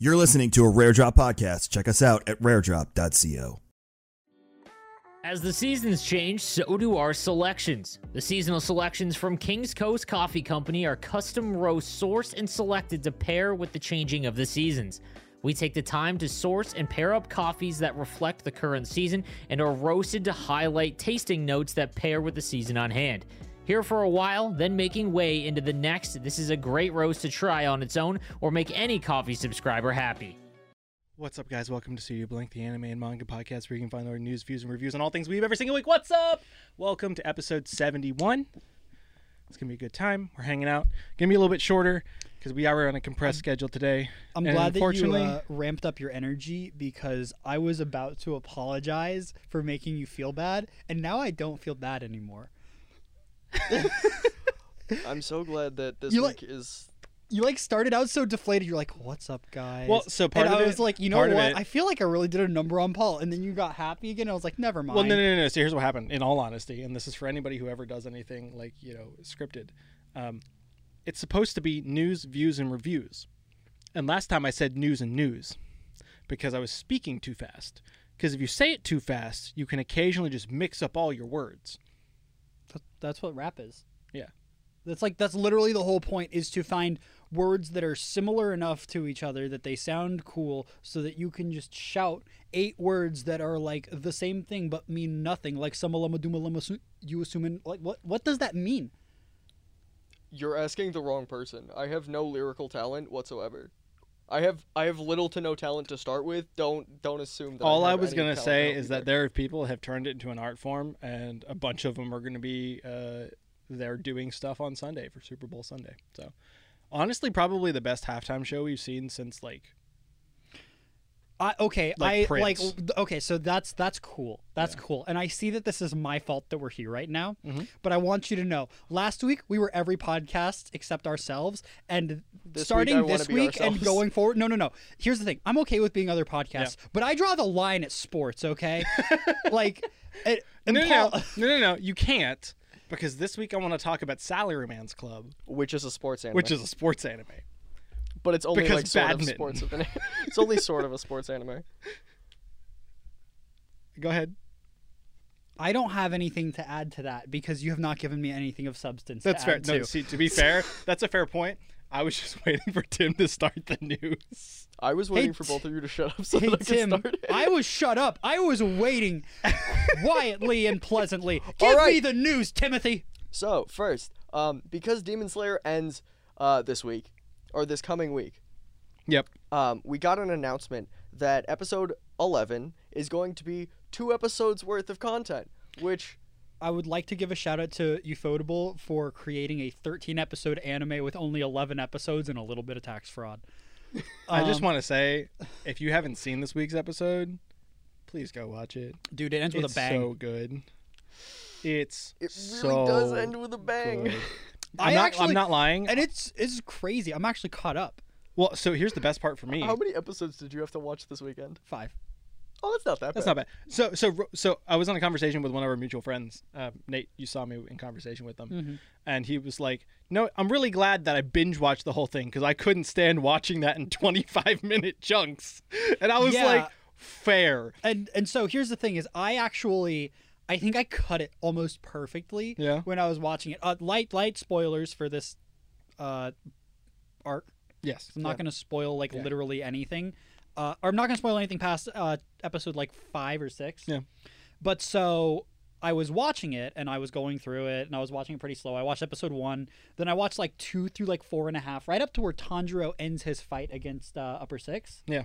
You're listening to a Rare Drop podcast. Check us out at raredrop.co. As the seasons change, so do our selections. The seasonal selections from King's Coast Coffee Company are custom roast sourced and selected to pair with the changing of the seasons. We take the time to source and pair up coffees that reflect the current season and are roasted to highlight tasting notes that pair with the season on hand. Here for a while, then making way into the next. This is a great roast to try on its own or make any coffee subscriber happy. What's up, guys? Welcome to Studio Blank, the anime and manga podcast where you can find our news, views, and reviews on all things we've every single week. What's up? Welcome to episode 71. It's going to be a good time. We're hanging out. Going to be a little bit shorter because we are on a compressed schedule today. I'm And glad that you unfortunately- uh, ramped up your energy because I was about to apologize for making you feel bad, and now I don't feel bad anymore. I'm so glad that this You week like- is. You like started out so deflated. You're like, "What's up, guys?" Well, so part and of I it- was like, you know part of what? it- I feel like I really did a number on Paul, and then you got happy again. I was like, never mind. Well, no, no, no, no. So here's what happened. In all honesty, and this is for anybody who ever does anything like you know scripted, um, it's supposed to be news, views, and reviews. And last time I said news and news because I was speaking too fast. Because if you say it too fast, you can occasionally just mix up all your words. Th- That's what rap is. Yeah. That's like that's literally the whole point is to find words that are similar enough to each other that they sound cool so that you can just shout eight words that are like the same thing but mean nothing like sumalama dumalama su- you assuming like what what does that mean? You're asking the wrong person. I have no lyrical talent whatsoever. I have I have little to no talent to start with. Don't don't assume that. all I have was gonna say is either. that there are people have turned it into an art form, and a bunch of them are going to be uh, they're doing stuff on Sunday for Super Bowl Sunday. So, honestly, probably the best halftime show we've seen since like I okay, Like I like okay, so that's that's cool. That's cool. And I see that this is my fault that we're here right now. Mm-hmm. But I want you to know, last week we were every podcast except ourselves and This starting I wanna this be week and going forward. No, no, no. Here's the thing. I'm okay with being other podcasts, but I draw the line at sports, okay? like it, and no, no, Paul- no, no, no, you can't because this week I want to talk about Salaryman's Club, which is a sports anime, which is a sports anime. But it's only because like sort badminton. of sports. Of an, it's only sort of a sports anime. Go ahead. I don't have anything to add to that because you have not given me anything of substance. That's to fair. add No, to. see, to be fair, that's a fair point. I was just waiting for Tim to start the news. I was waiting for both of you to shut up so Hey that I could Tim, start it. I was shut up. I was waiting quietly and pleasantly. All Give me the news, Timothy. So first, um, because Demon Slayer ends uh this week or this coming week, Yep. um, we got an announcement that episode 11 is going to be two episodes worth of content, which I would like to give a shout out to Ufotable for creating a 13 episode anime with only 11 episodes and a little bit of tax fraud. I just Um, want to say, if you haven't seen this week's episode, please go watch it. Dude, it ends with it's a bang. so good. It's it really so does end with a bang. good. I I'm not. actually- I'm not lying. and it's it's crazy. I'm actually caught up. well, so here's the best part for me. How many episodes did you have to watch this weekend? Five. Oh, that's not that That's bad. not bad. So, so, so I was on a conversation with one of our mutual friends, uh, Nate. You saw me in conversation with them, Mm-hmm. and he was like, "No, I'm really glad that I binge watched the whole thing because I couldn't stand watching that in 25 minute chunks." And I was Yeah. like, "Fair, And and so here's the thing: is I actually I think I cut it almost perfectly. Yeah. When I was watching it, uh, light light spoilers for this uh, arc. yes." I'm not yeah. going to spoil like Yeah. literally anything. Uh, or I'm not going to spoil anything past uh, episode like five or six. Yeah. But so I was watching it and I was going through it and I was watching it pretty slow. I watched episode one, then I watched like two through like four and a half, right up to where Tanjiro ends his fight against uh, Upper Six. Yeah.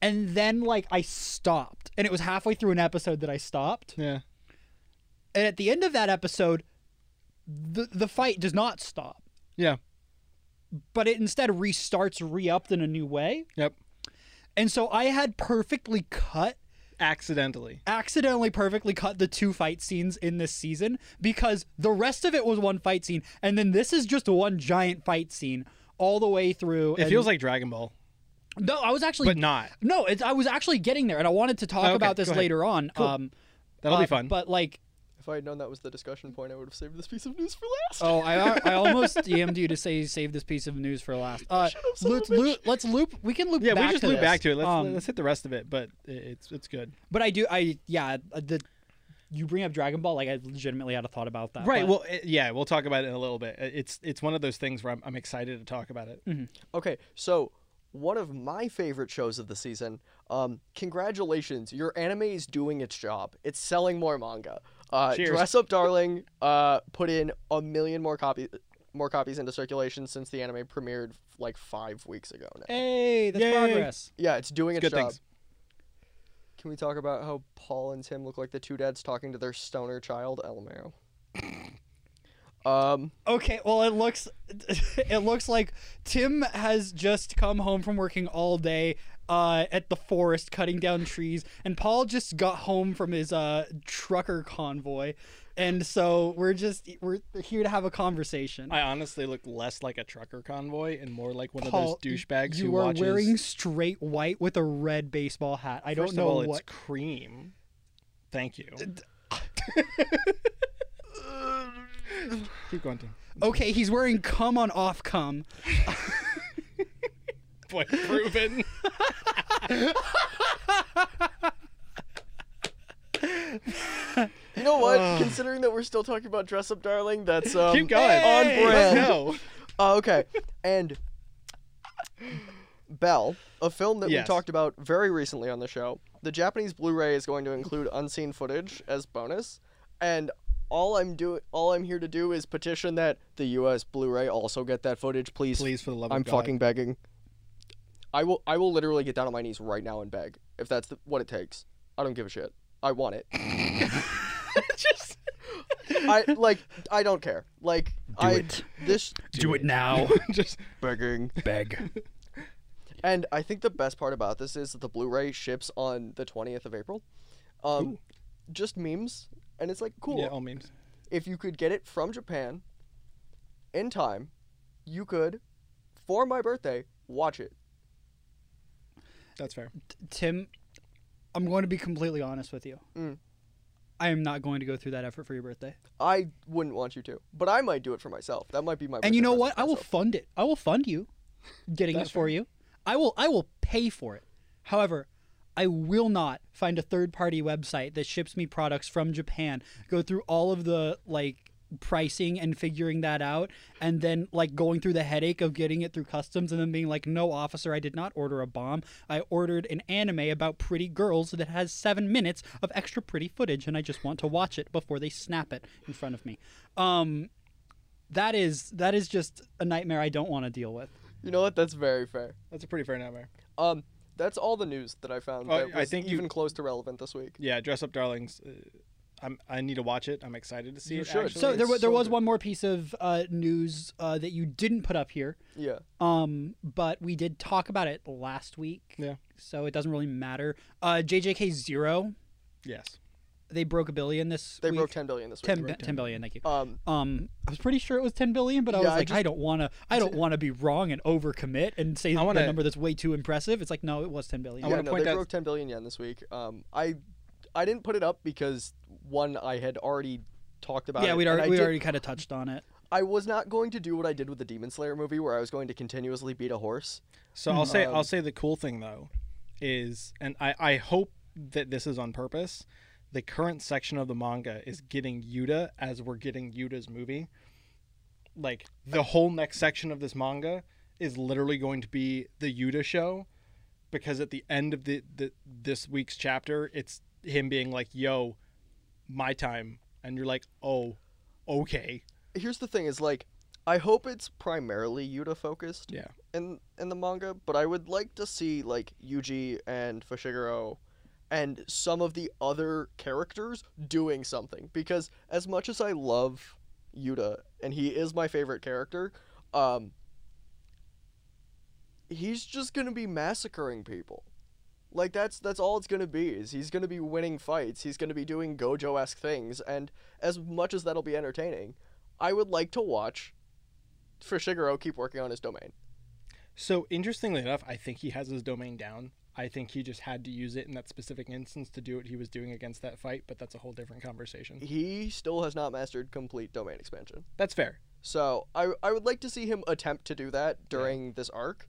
And then like I stopped, and it was halfway through an episode that I stopped. Yeah. And at the end of that episode, the the fight does not stop, Yeah. but it instead restarts re-upped in a new way. Yep. And so I had perfectly cut, Accidentally. accidentally perfectly cut the two fight scenes in this season because the rest of it was one fight scene, and then this is just one giant fight scene all the way through. It feels like Dragon Ball, no, I was actually but not. No, it's, I was actually getting there, and I wanted to talk Okay, about this later on. Um, That'll uh, be fun. But like, If If I had known that was the discussion point, I would have saved this piece of news for last. Oh, I I almost DM'd you to say save this piece of news for last. Uh, Shut up, son let's a loop. Let's loop. We can loop. Yeah, back we just to loop this. back to it. Let's Um, let's hit the rest of it, but it's it's good. But I do. I yeah. uh, The you bring up Dragon Ball. Like I legitimately had a thought about that. Right. but- Well, it, yeah, we'll talk about it in a little bit. It's it's one of those things where I'm, I'm excited to talk about it. Okay, so one of my favorite shows of the season. Um, congratulations, your anime is doing its job. It's selling more manga. Uh, Cheers. Dress Up Darling uh, put in a million more copies more copies into circulation since the anime premiered like five weeks ago now. Hey, that's Yay. progress. Yeah, it's doing its Good job. things. Can we talk about how Paul and Tim look like the two dads talking to their stoner child, LMAO? um, Okay, well it looks it looks like Tim has just come home from working all day uh, at the forest cutting down trees, and Paul just got home from his uh, trucker convoy, and so we're just we're here to have a conversation. I honestly look less like a trucker convoy and more like one Paul, of those douchebags you who are watches. wearing straight white with a red baseball hat. I don't First know of all, what. it's cream. Thank you. Keep going, Tim. Okay, he's wearing come on off come. Point proven. you know what? Considering that we're still talking about Dress Up Darling, that's um, Keep going. on Hey, brand. Let's go. Oh, okay. And Bell, a film that Yes. we talked about very recently on the show, the Japanese Blu-ray is going to include unseen footage as bonus, and all I'm doing, all I'm here to do is petition that the U.S. Blu-ray also get that footage, please. Please, for the love I'm of God. fucking begging. I will, I will literally get down on my knees right now and beg if that's the, what it takes. I don't give a shit. I want it. Just I like. I don't care. Like I it. this Do it now. just begging. Beg. And I think the best part about this is that the Blu-ray ships on the 20th of April. Um, just memes, and it's like cool. yeah, all memes. If you could get it from Japan in time, you could, for my birthday, watch it. That's fair. Tim, I'm going to be completely honest with you. Mm. I am not going to go through that effort for your birthday. I wouldn't want you to, but I might do it for myself. That might be my. and you know what? I will fund it. I will fund you getting it for you. I will I will pay for it. However, I will not find a third party website that ships me products from Japan, go through all of the like pricing and figuring that out and then like going through the headache of getting it through customs and then being like no officer I did not order a bomb I ordered an anime about pretty girls that has 7 minutes of extra pretty footage and I just want to watch it before they snap it in front of me um that is that is just a nightmare I don't want to deal with You know what? That's very fair. That's a pretty fair nightmare. Um, that's all the news that I found Oh, that I was think you- even close to relevant this week. Yeah, Dress Up Darlings. Uh, I'm, I need to watch it. I'm excited to see You it. should. actually. So there, it's wa- there so was good. one more piece of uh, news uh, that you didn't put up here, Yeah. um, but we did talk about it last week. Yeah. So it doesn't really matter. Uh, JJK Zero, Yes. They broke a billion this They week. broke 10 billion this week. 10, bi- 10 billion. Thank you. Um, Um, I was pretty sure it was 10 billion, but I was Yeah, I like, I, just- don't want to. I don't want to be wrong and overcommit and say I wanna- number that's way too impressive. It's like, no, it was 10 billion. I yeah, wanna no, point they out- broke 10 billion yen this week. Um, I, I didn't put it up because one, I had already talked about yeah, it. we'd already, we did- already kind of touched on it. I was not going to do what I did with the Demon Slayer movie, where I was going to continuously beat a horse. So I'll say Um, I'll say the cool thing though is, and I I hope that this is on purpose. The current section of the manga is getting Yuta as we're getting Yuta's movie. Like the whole next section of this manga is literally going to be the Yuta show, because at the end of the, the this week's chapter, it's him being like, "Yo, my time," and you're like, "Oh, okay." Here's the thing: is like, I hope it's primarily Yuta focused. Yeah. in in the manga, but I would like to see like Yuji and Fushiguro and some of the other characters doing something because as much as I love Yuta and he is my favorite character, um he's just to be massacring people. Like that's that's all it's to be is he's to be winning fights. He's to be doing Gojo-esque things and as much as that'll be entertaining, I would like to watch for Fushiguro keep working on his domain. So interestingly enough, I think he has his domain down. I think he just had to use it in that specific instance to do what he was doing against that fight, but that's a whole different conversation. He still has not mastered complete domain expansion. That's fair. So I I would like to see him attempt to do that during this arc.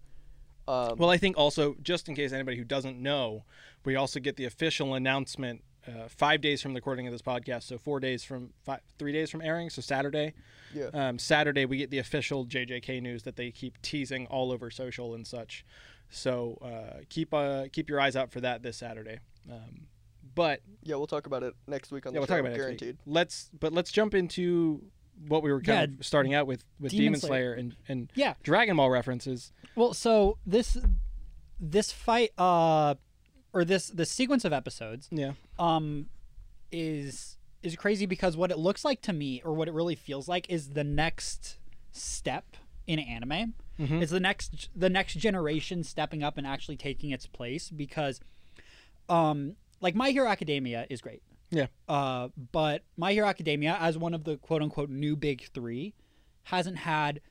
Um, Well, I think also, just in case anybody who doesn't know, we also get the official announcement uh, five days from the recording of this podcast. So four days from five, three days from airing. So Saturday. Yeah. Um, Saturday we get the official JJK news that they keep teasing all over social and such. So uh, keep uh, keep your eyes out for that this Saturday. Um, but yeah, we'll talk about it next week on yeah, the we'll show. talk about it next guaranteed. week. Let's but let's jump into what we were kind Yeah, of starting out with with Demon Demon, Slayer. Slayer and and Yeah. Dragon Ball references. Well, so this this fight uh or this the sequence of episodes Yeah. um is is crazy because what it looks like to me or what it really feels like is the next step in anime. Mhm. It's the next the next generation stepping up and actually taking its place because um like My Hero Academia is great. Yeah. Uh but My Hero Academia as one of the quote unquote new big 3 hasn't had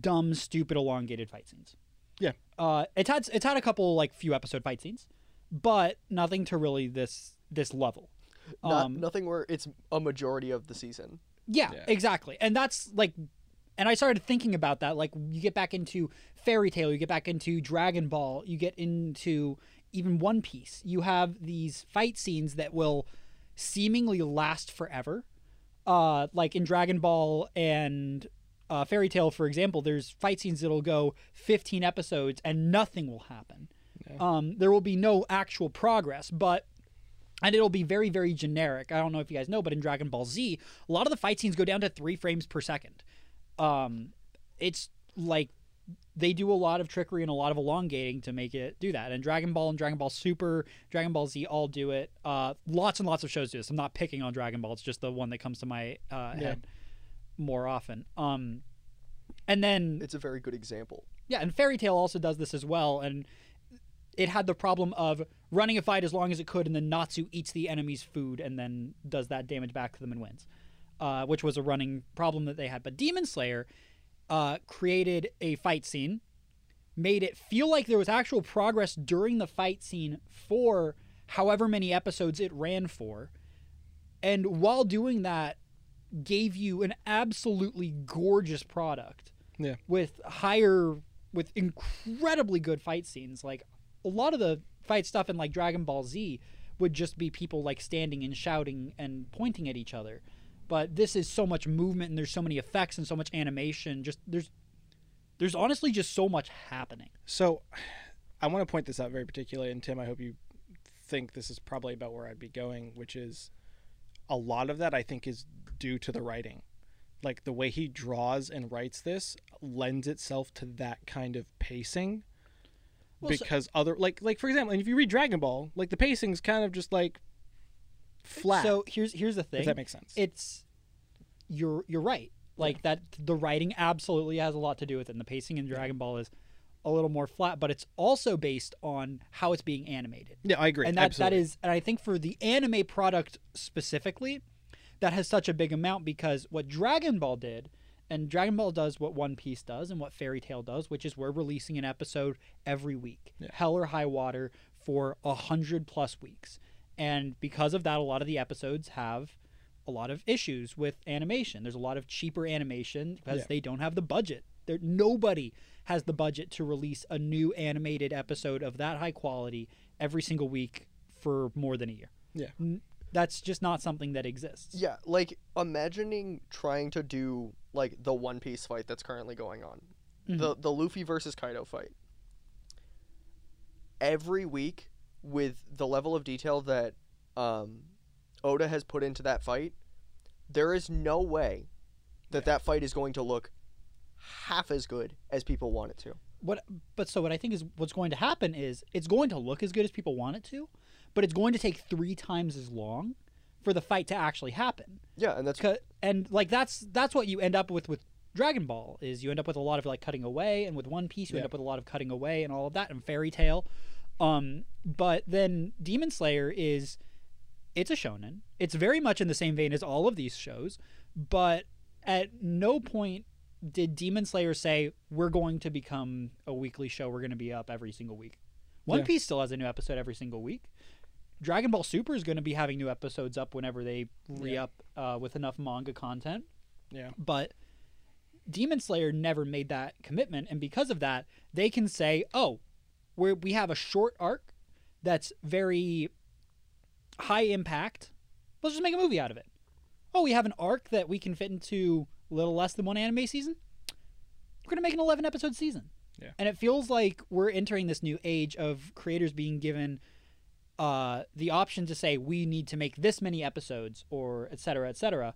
dumb stupid elongated fight scenes. Yeah. Uh it's had it's had a couple like few episode fight scenes, but nothing to really this this level. Not, Um, nothing where it's a majority of the season. yeah, Yeah. exactly. And that's like and I started thinking about that like you get back into Fairy Tail, you get back into Dragon Ball, you get into even One Piece. You have these fight scenes that will seemingly last forever. Uh like in Dragon Ball and uh, Fairy Tail, for example, there's fight scenes that'll go 15 episodes and nothing will happen. Um, there will be no actual progress, but and it'll be very very generic i don't know if you guys know but in dragon ball z a lot of the fight scenes go down to three frames per second um it's like they do a lot of trickery and a lot of elongating to make it do that. And dragon ball and dragon ball super dragon ball z all do it. Uh lots and lots of shows do this. I'm not picking on dragon ball. It's just the one that comes to my uh, head more often. Um and then It's a very good example. yeah, and Fairy Tail also does this as well, and it had the problem of running a fight as long as it could, and then Natsu eats the enemy's food and then does that damage back to them and wins, uh, which was a running problem that they had. But Demon Slayer uh, created a fight scene, made it feel like there was actual progress during the fight scene for however many episodes it ran for, and while doing that, gave you an absolutely gorgeous product Yeah. with higher with incredibly good fight scenes like a lot of the fight stuff in like dragon ball z would just be people like standing and shouting and pointing at each other but this is so much movement and there's so many effects and so much animation just there's there's honestly just so much happening So, I want to point this out very particularly, and Tim, I hope you think this is probably about where I'd be going, which is a lot of that I think is due to the writing. Like the way he draws and writes this lends itself to that kind of pacing. Well, so- because other like like for example, and if you read Dragon Ball, like the pacing's kind of just like flat. so here's here's the thing if that makes sense. it's you're you're right like that the writing absolutely has a lot to do with it and the pacing in dragon ball is a little more flat but it's also based on how it's being animated yeah, I agree. and that absolutely. that is and i think for the anime product specifically that has such a big amount because what dragon ball did and dragon ball does what one piece does and what fairy tail does which is we're releasing an episode every week Yeah. hell or high water for a hundred plus weeks and because of that a lot of the episodes have a lot of issues with animation there's a lot of cheaper animation because Yeah. they don't have the budget there nobody has the budget to release a new animated episode of that high quality every single week for more than a year. Yeah. N- That's just not something that exists. Yeah, like imagining trying to do like the One Piece fight that's currently going on, the mm-hmm. the Luffy versus Kaido fight. Every week, with the level of detail that um, Oda has put into that fight, there is no way that that fight is going to look half as good as people want it to. What but so what I think is what's going to happen is it's going to look as good as people want it to, but it's going to take 3 times as long for the fight to actually happen. Yeah, and that's and like that's that's what you end up with with Dragon Ball is you end up with a lot of like cutting away, and with One Piece you end up with a lot of cutting away and all of that, and Fairy Tail. Um, but then Demon Slayer is it's a shonen. It's very much in the same vein as all of these shows, but at no point did Demon Slayer say we're going to become a weekly show. We're going to be up every single week. One Yeah. Piece still has a new episode every single week. Dragon Ball Super is going to be having new episodes up whenever they re Yeah. up uh, with enough manga content. Yeah. But Demon Slayer never made that commitment, and because of that, they can say, "Oh, we we have a short arc that's very high impact. Let's just make a movie out of it. Oh, we have an arc that we can fit into a little less than one anime season. We're gonna make an eleven episode season. Yeah. And it feels like we're entering this new age of creators being given uh, the option to say we need to make this many episodes or et cetera, et cetera.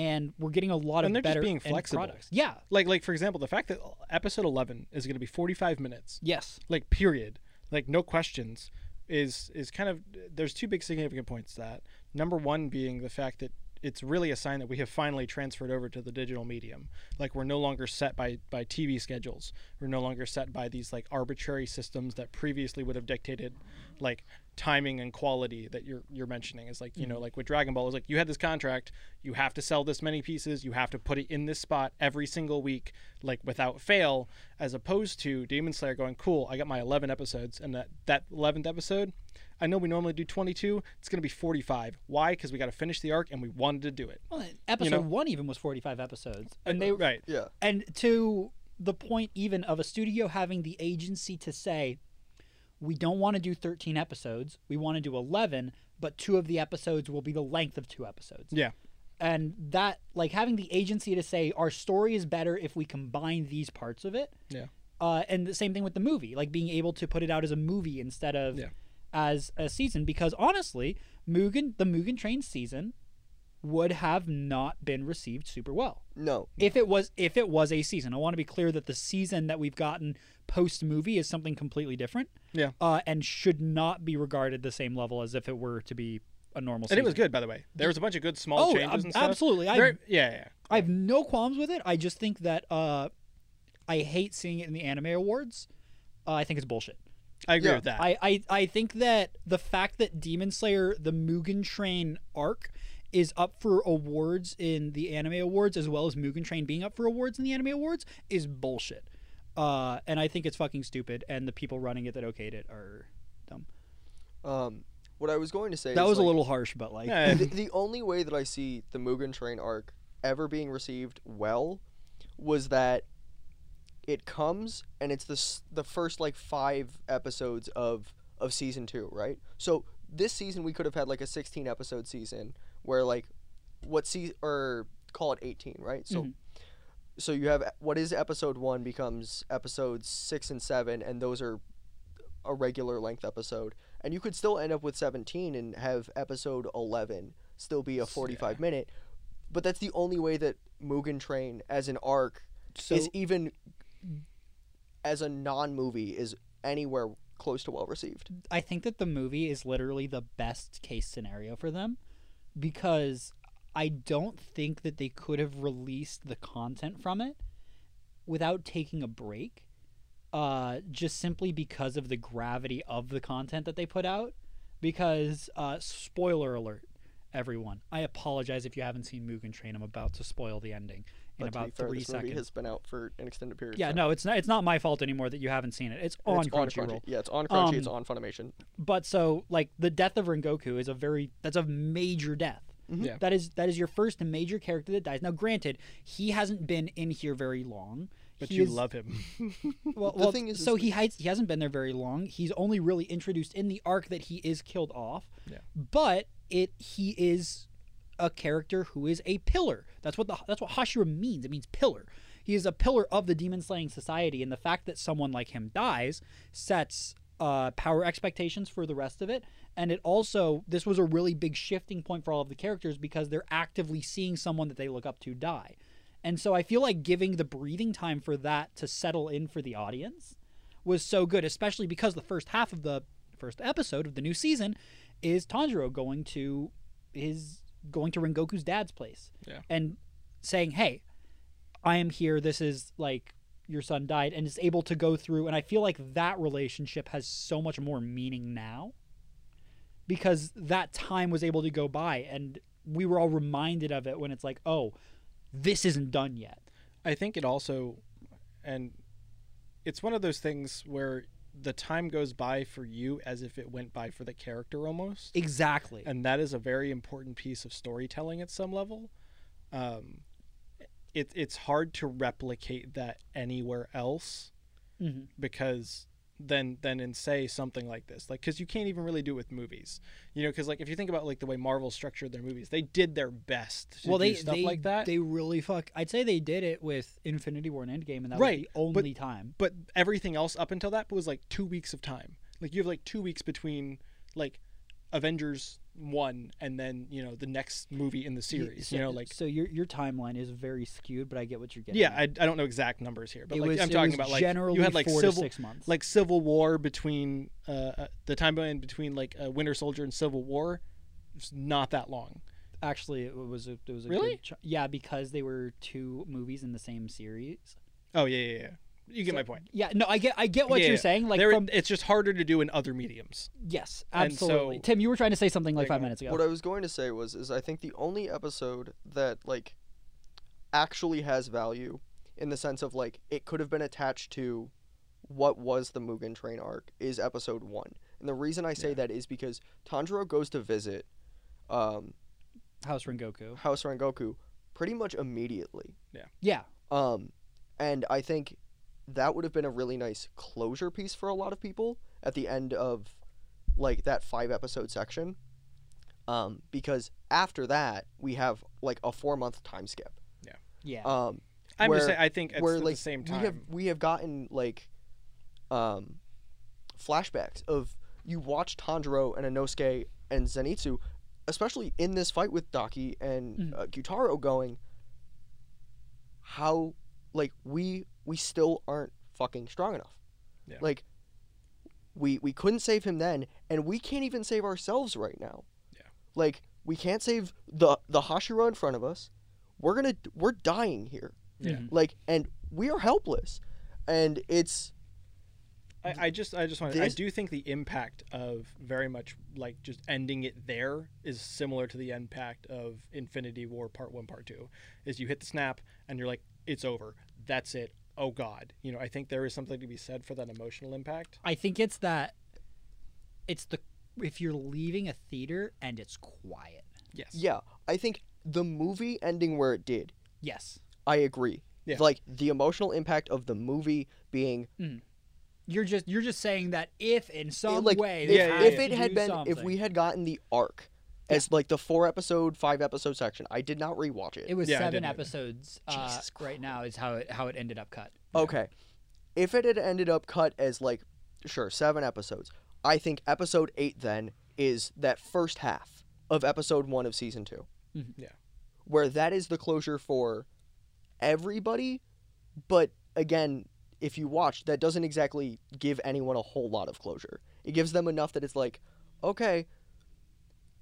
And we're getting a lot And of they're just better being flexible. products. Yeah. Like like for example, the fact that episode 11 is going to be 45 minutes. Yes. like period like no questions is is kind of there's two big significant points to that number one being the fact that it's really a sign that we have finally transferred over to the digital medium like we're no longer set by by tv schedules we're no longer set by these like arbitrary systems that previously would have dictated like timing and quality that you're you're mentioning is like you know mm-hmm. like with dragon ball is like you had this contract you have to sell this many pieces you have to put it in this spot every single week like without fail as opposed to demon slayer going cool i got my 11 episodes and that that 11th episode i know we normally do 22 it's going to be 45 why because we got to finish the arc and we wanted to do it Well, episode know? one even was 45 episodes. And uh, they right Yeah. And to the point even of a studio having the agency to say, we don't want to do 13 episodes, we want to do 11, but two of the episodes will be the length of two episodes. yeah And that, like having the agency to say, our story is better if we combine these parts of it. yeah Uh, and the same thing with the movie, like being able to put it out as a movie instead of Yeah. as a season. Because honestly, Mugen, the Mugen Train season would have not been received super well No. if it was if it was a season. I want to be clear that the season that we've gotten post movie is something completely different. Yeah. Uh, and should not be regarded the same level as if it were to be a normal season. and it was good by the way there was a bunch of good small Oh, changes and stuff absolutely. I- yeah yeah I have no qualms with it. I just think that uh, I hate seeing it in the anime awards. Uh, I think it's bullshit. i agree Yeah. with that I, I I think that the fact that Demon Slayer the Mugen Train arc is up for awards in the anime awards as well as Mugen Train being up for awards in the anime awards is bullshit. Uh, and I think it's fucking stupid and the people running it that okayed it are dumb. Um, what I was going to say That is, was a little harsh, but like Yeah, the, the only way that I see the Mugen Train arc ever being received well was that it comes and it's the the first like five episodes of of season two, right? So this season we could have had like a 16 episode season where like what see or call it 18, right? So Mhm. so you have what is episode one becomes episodes six and seven, and those are a regular length episode, and you could still end up with 17 and have episode 11 still be a 45 minute. But that's the only way that Mugen Train as an arc so is even as a non movie is anywhere close to well received. I think that the movie is literally the best case scenario for them because I don't think that they could have released the content from it without taking a break. Uh, just simply because of the gravity of the content that they put out. Because, uh, spoiler alert, everyone. I apologize if you haven't seen Mugen Train. I'm about to spoil the ending in But about to be fair, three this seconds. movie has been out for an extended period. yeah, of time. no, it's not. It's not my fault anymore that you haven't seen it. It's on it's on Crunchyroll. Crunchy. Yeah, it's on Crunchy. it's Um, on Funimation. but so like the death of Rengoku is a very that's a major death. Mhm. Yeah. That is that is your first major character that dies. Now, granted, he hasn't been in here very long. but He you is- love him Well, The thing is- is so that- he hides, he hasn't been there very long. He's only really introduced in the arc that he is killed off. Yeah. But it he is a character who is a pillar. That's what the that's what Hashira means. It means pillar. He is a pillar of the demon slaying society, and the fact that someone like him dies sets uh, power expectations for the rest of it. And it also this was a really big shifting point for all of the characters because they're actively seeing someone that they look up to die. And so I feel like giving the breathing time for that to settle in for the audience was so good, especially because the first half of the first episode of the new season is Tanjiro going to his going to Rengoku's dad's place. Yeah. And saying, "Hey, I am here. This is like your son died," and is able to go through. And I feel like that relationship has so much more meaning now because that time was able to go by, and we were all reminded of it when it's like, "Oh, this isn't done yet." I think it also, and it's one of those things where the time goes by for you as if it went by for the character almost. Exactly. and that is a very important piece of storytelling at some level. Um, it, it's hard to replicate that anywhere else Mhm. because then than in say something like this like because you can't even really do it with movies you know because like if you think about like the way marvel structured their movies they did their best to well, do they stuff they, like that They really fuck. I'd say they did it with Infinity War and Endgame, and that Right, was the but- only time. but everything else up until that was like two weeks of time like you have like two weeks between like avengers 1 and then you know the next movie in the series so, you know like so your your timeline is very skewed, but I get what you're getting. Yeah. I, I don't know exact numbers here, but It like was- I'm talking about like generally you had like four to six months. like Civil War between uh, uh the time in between like uh, Winter Soldier and Civil War. It's not that long. Actually, it was a it was a Really? good ch- yeah because they were two movies in the same series. Oh yeah, yeah, yeah. You get So- my point. Yeah, no, I get I get what Yeah, you're yeah. saying. Like There- from it's just harder to do in other mediums. yes, absolutely. so- Tim, you were trying to say something like five minutes ago. What I was going to say was, is I think the only episode that like actually has value in the sense of like it could have been attached to what was the Mugen Train arc is episode one, and the reason I say Yeah. that is because Tanjiro goes to visit um, House Rengoku. House Rengoku pretty much immediately. Yeah. Yeah, Um, and I think that would have been a really nice closure piece for a lot of people at the end of like that five episode section. Um, because after that we have like a four month time skip. yeah. Um, I'm Where- just saying. I think at where the like same we time. have we have gotten like um flashbacks of you watch Tanjiro and Inosuke and Zenitsu, especially in this fight with Daki and Mhm. uh, Gyutaro, going how like we we still aren't fucking strong enough. Yeah. Like we we couldn't save him then, and we can't even save ourselves right now. Yeah. Like we can't save the the Hashira in front of us. We're gonna we're dying here. Yeah. Mhm. Like and we are helpless. And it's I, I just I just want I do think the impact of very much like just ending it there is similar to the impact of Infinity War Part One, Part Two. Is you hit the snap and you're like, it's over. That's it. Oh God. You know, I think there is something to be said for that emotional impact. I think it's that. It's the if you're leaving a theater and it's quiet. Yes. yeah, I think the movie ending where it did, Yes, I agree. Yeah. Like the emotional impact of the movie being mm. you're just you're just saying that if in some like way if, they Yeah, if to it had do been if we had gotten the arc as like the four episode, five episode section. I did not rewatch it. it was Yeah, seven episodes. Uh, right now is how it how it ended up cut. Okay. If it had ended up cut as like sure, 7 episodes. I think episode 8 then is that first half of episode 1 of season 2. Mhm. Yeah. Where that is the closure for everybody, but again, if you watch, that doesn't exactly give anyone a whole lot of closure. It gives them enough that it's like, okay,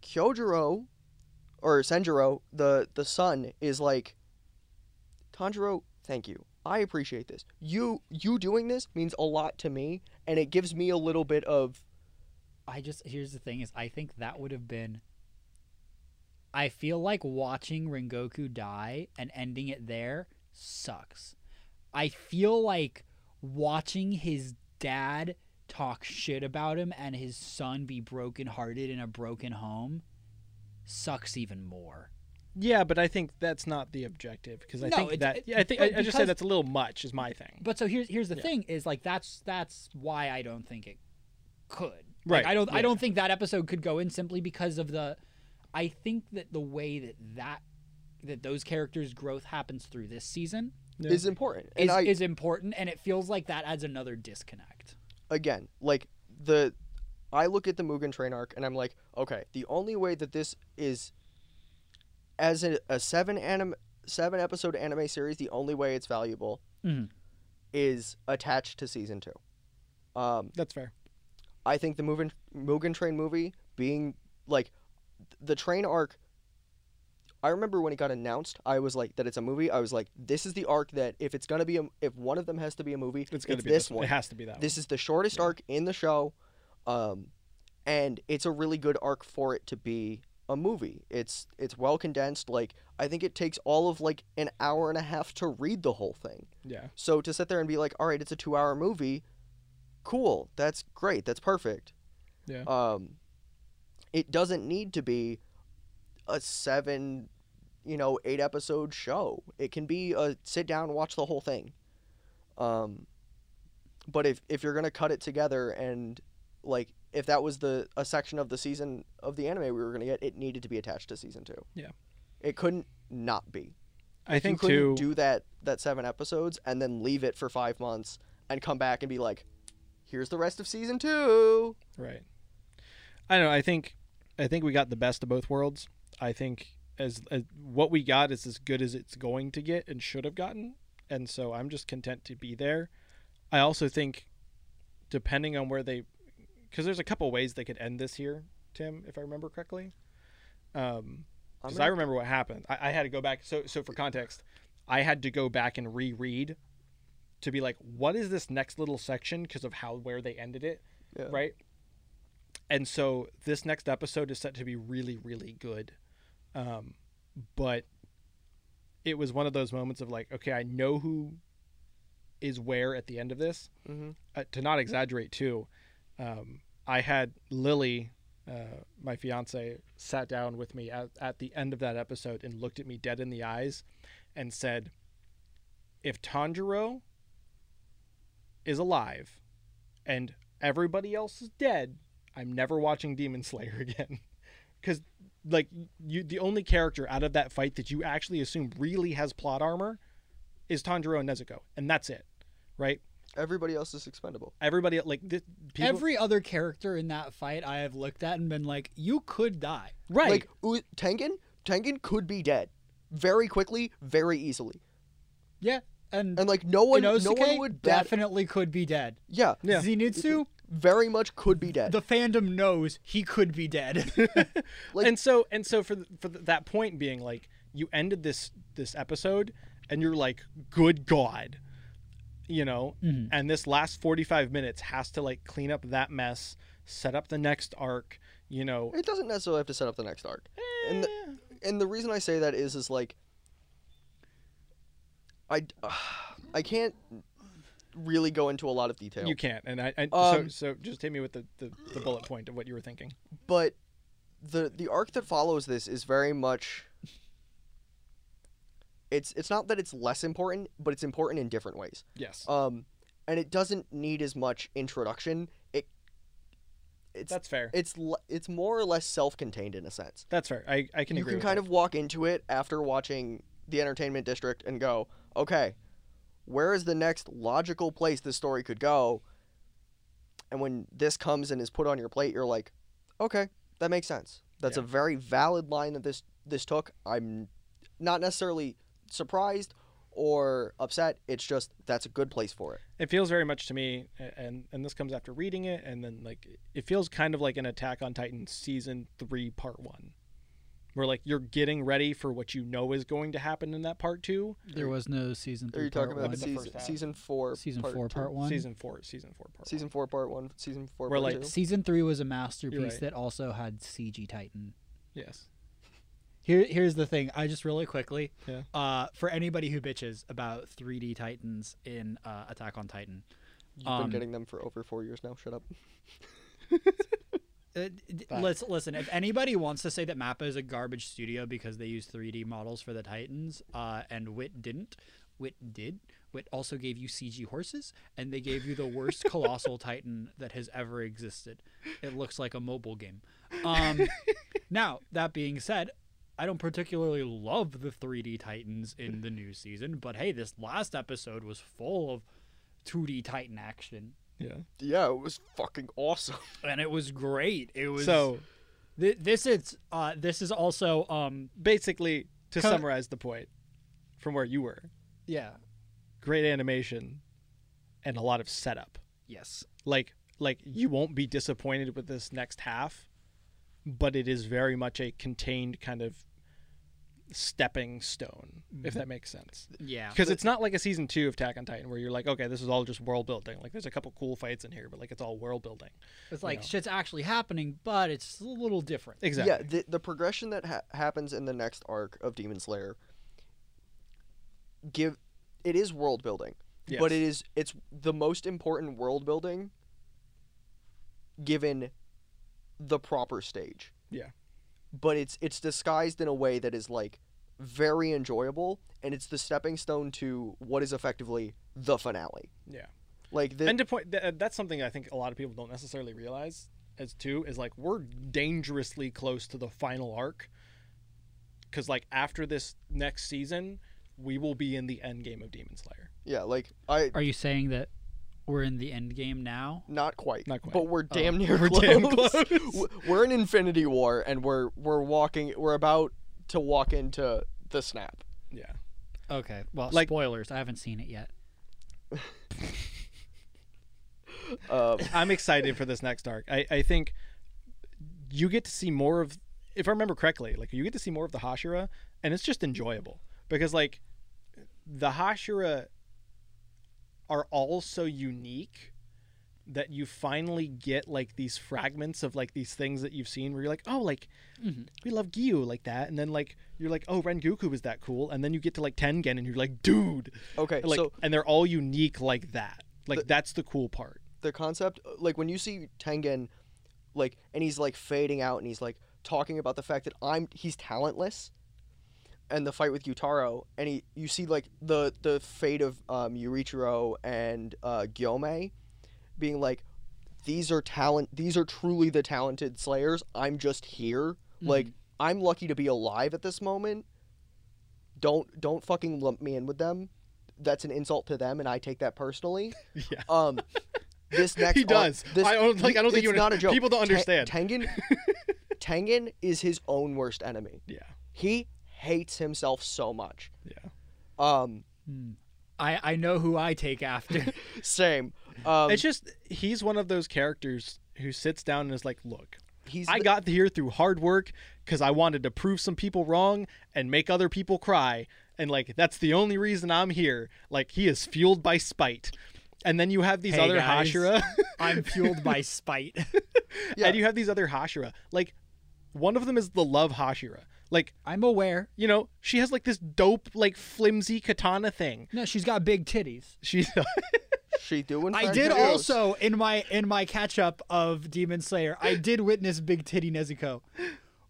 Kyojuro or Senjuro, the the son, is like, Tanjiro, thank you. I appreciate this. You you doing this means a lot to me, and it gives me a little bit of I just here's the thing is I think that would have been I feel like watching Rengoku die and ending it there sucks. I feel like watching his dad talk shit about him and his son be brokenhearted in a broken home sucks even more. Yeah, but I think that's not the objective because I No, think that yeah, I think I, I just say that's a little much is my thing. But so here's here's the Yeah. thing is like that's that's why I don't think it could. Right, Like, I don't I don't think that episode could go in simply because of the I think that the way that that that those characters growth happens through this season Yeah. is important. Is, I is important and it feels like that adds another disconnect. Again, like the I look at the Mugen Train arc and I'm like, okay, the only way that this is as a, a seven anime seven episode anime series, the only way it's valuable Mhm. is attached to season two. Um, That's fair. I think the Mugen Mugen Train movie being like the train arc. I remember when it got announced, I was like that it's a movie. I was like, this is the arc that if it's gonna be a, if one of them has to be a movie, It's gonna be this one. one. It has to be that. This is the shortest arc in the show, um, and it's a really good arc for it to be a movie. It's it's well condensed. Like I think it takes all of like an hour and a half to read the whole thing. Yeah. So to sit there and be like, all right, it's a two-hour movie, cool. That's great. That's perfect. Yeah. Um, it doesn't need to be a seven, you know, eight episode show. It can be a sit down, watch the whole thing. Um, but if if you're gonna cut it together and like if that was the a section of the season of the anime we were gonna get, it needed to be attached to season two. Yeah. It couldn't not be. I think you couldn't too. do that that seven episodes and then leave it for five months and come back and be like, here's the rest of season two. Right. I don't know. I think I think we got the best of both worlds. I think as, as what we got is as good as it's going to get and should have gotten, and so I'm just content to be there. I also think, depending on where they, because there's a couple ways they could end this here, Tim, if I remember correctly. Um, because I remember what happened. I, I had to go back. So, so for context, I had to go back and reread to be like, what is this next little section because of how where they ended it, Yeah. right? And so this next episode is set to be really, really good, um, but it was one of those moments of like, okay, I know who is where at the end of this. Mhm. Uh, to not exaggerate, too, um, I had Lily uh, my fiance sat down with me at, at the end of that episode and looked at me dead in the eyes and said, If Tanjiro is alive and everybody else is dead, I'm never watching Demon Slayer again. Because, like, you, the only character out of that fight that you actually assume really has plot armor is Tanjiro and Nezuko. And that's it, right? Everybody else is expendable. Everybody, like, this, people, Every other character in that fight I have looked at and been like, you could die. right. Like U- Tengen, Tengen could be dead very quickly, very easily, Yeah. And, and like no one, no one would bat. definitely could be dead. Yeah, Yeah. Zenitsu, very much could be dead. the fandom knows he could be dead. Like- and so and so for th- for th- that point being like you ended this this episode and you're like good god you know Mhm. and this last 45 minutes has to like clean up that mess set up the next arc you know it doesn't necessarily have to set up the next arc. And the, Eh, and the reason I say that is is like I I can't really go into a lot of detail. you can't and i, I Um, so so just hit me with the, the the bullet point of what you were thinking but the the arc that follows this is very much it's it's not that it's less important, but it's important in different ways. yes Um and it doesn't need as much introduction. It it's that's fair it's it's more or less self-contained in a sense. that's fair i, I can you agree can kind that. of walk into it after watching the entertainment district and go, okay, where is the next logical place this story could go? And when this comes and is put on your plate, you're like, okay, that makes sense. That's a very valid line that this this took. I'm not necessarily surprised or upset. It's just that's a good place for it. it feels very much to me and and this comes after reading it and then like it feels kind of like an attack on titan season 3 part 1 where like you're getting ready for what you know is going to happen in that part 2 there was no season Are three. you talking about one. the season season four? season part four, two? part one? season 4 season 4 part Season four, part one. Season four, Where, part like, two. Season three was a masterpiece right. that also had CG Titan. yes Here, here's the thing. I just really quickly, Yeah. uh, for anybody who bitches about 3D Titans in uh, Attack on Titan, You've um, been getting them for over four years now. Shut up. Uh, let's listen. If anybody wants to say that Mappa is a garbage studio because they use 3D models for the Titans, uh, and Wit didn't, Wit did. Wit also gave you CG horses, and they gave you the worst colossal Titan that has ever existed. It looks like a mobile game. Um, now that being said, I don't particularly love the 3D Titans in the new season, but hey, this last episode was full of 2D Titan action, yeah. Yeah, it was fucking awesome. and it was great. It was so Th- this is uh this is also um basically to Co- summarize the point from where you were. Yeah. Great animation and a lot of setup. Yes. Like like you won't be disappointed with this next half but it is very much a contained kind of stepping stone if that makes sense yeah because it's not like a season two of Attack on Titan where you're like okay this is all just world building like there's a couple cool fights in here but like it's all world building it's like know. shit's actually happening but it's a little different exactly Yeah, the the progression that ha- happens in the next arc of Demon Slayer give it is world building, but it is it's the most important world building given the proper stage. Yeah. But it's it's disguised in a way that is like very enjoyable and it's the stepping stone to what is effectively the finale. Yeah. Like the, and to point th- uh, that's something I think a lot of people don't necessarily realize as too is like we're dangerously close to the final arc because like after this next season we will be in the end game of Demon Slayer. yeah, like I Are you saying that we're in the end game now? not quite, Not quite. but we're damn near We're close. damn close. We're in Infinity War and we're we're walking we're about to walk into the snap. Yeah. Okay. Well, Like- spoilers. I haven't seen it yet. Um, I'm excited for this next arc. I, I think you get to see more of, if I remember correctly, like you get to see more of the Hashira, and it's just enjoyable because like the Hashira are all so unique that you finally get like these fragments of like these things that you've seen where you're like, oh, like mm-hmm. we love Gyu like that, and then like you're like, oh, Rengoku is that cool, and then you get to like Tengen and you're like, dude, okay, like, so and they're all unique like that. Like The- that's the cool part. the concept like when you see Tengen like and he's like fading out and he's like talking about the fact that I'm he's talentless and the fight with Gyutaro and he you see like the the fate of um Muichiro and uh Gyomei being like these are talent these are truly the talented slayers I'm just here like I'm lucky to be alive at this moment don't don't fucking lump me in with them that's an insult to them and I take that personally Yeah. um this next He arc- does. this, I don't- like, I don't think you not a joke. people don't Ta- understand. Tengen Tengen is his own worst enemy. Yeah. He hates himself so much. Yeah. Um I I know who I take after. same. Um it's just he's one of those characters who sits down and is like, "Look, he's I the- got here through hard work cuz I wanted to prove some people wrong and make other people cry, and like that's the only reason I'm here." Like he is fueled by spite. And then you have these Hey, other guys. Hashira, I'm fueled by spite. Yeah. and you have these other Hashira. Like one of them is the love Hashira. Like, I'm aware. you know, she has like this dope like flimsy katana thing. No, she's got big titties. She's she doing I did also in my in my catch up of Demon Slayer. I did witness big titty Nezuko.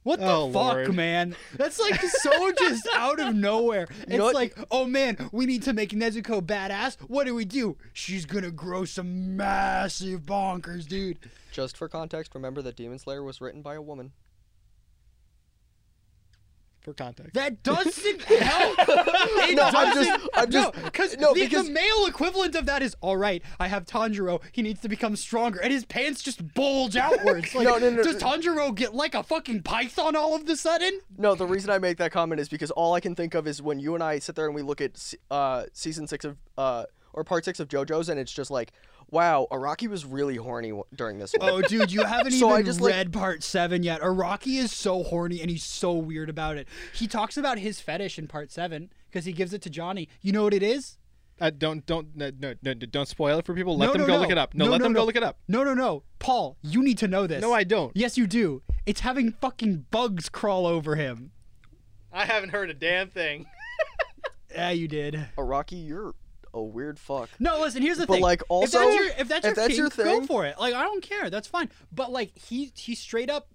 What the Oh, fuck, Lord. man? That's like so just out of nowhere. It's know like, oh man, we need to make Nezuko badass. What do we do? She's gonna grow some massive bonkers, dude. Just for context, remember that Demon Slayer was written by a woman. For context. That doesn't help. It No, I'm just- I'm just- no, cause no, the, because- the male equivalent of that is all right. I have Tanjiro. He needs to become stronger, and his pants just bulge outwards. Like, No, no, no, does. Tanjiro get like a fucking python all of the sudden? No, the reason I make that comment is because all I can think of is when you and I sit there and we look at uh, season six of uh, or part six of JoJo's, and it's just like, wow, Araki was really horny during this one. Oh, dude, you haven't So I even just, like- read part seven yet. Araki is so horny and he's so weird about it. He talks about his fetish in part seven because he gives it to Johnny. You know what it is? Uh, don't don't no, no, no don't spoil it for people. Let No, them no, go no. look it up. No, No, let no, them no. go look it up. No, no, no. Paul, you need to know this. No, I don't. Yes, you do. It's having fucking bugs crawl over him. I haven't heard a damn thing. Yeah, you did. Araki, you're a weird fuck. No, listen. Here's the But, thing. like, also, if that's your if that's if your, that's your kink, go for it. Like, I don't care. That's fine. But like, he he straight up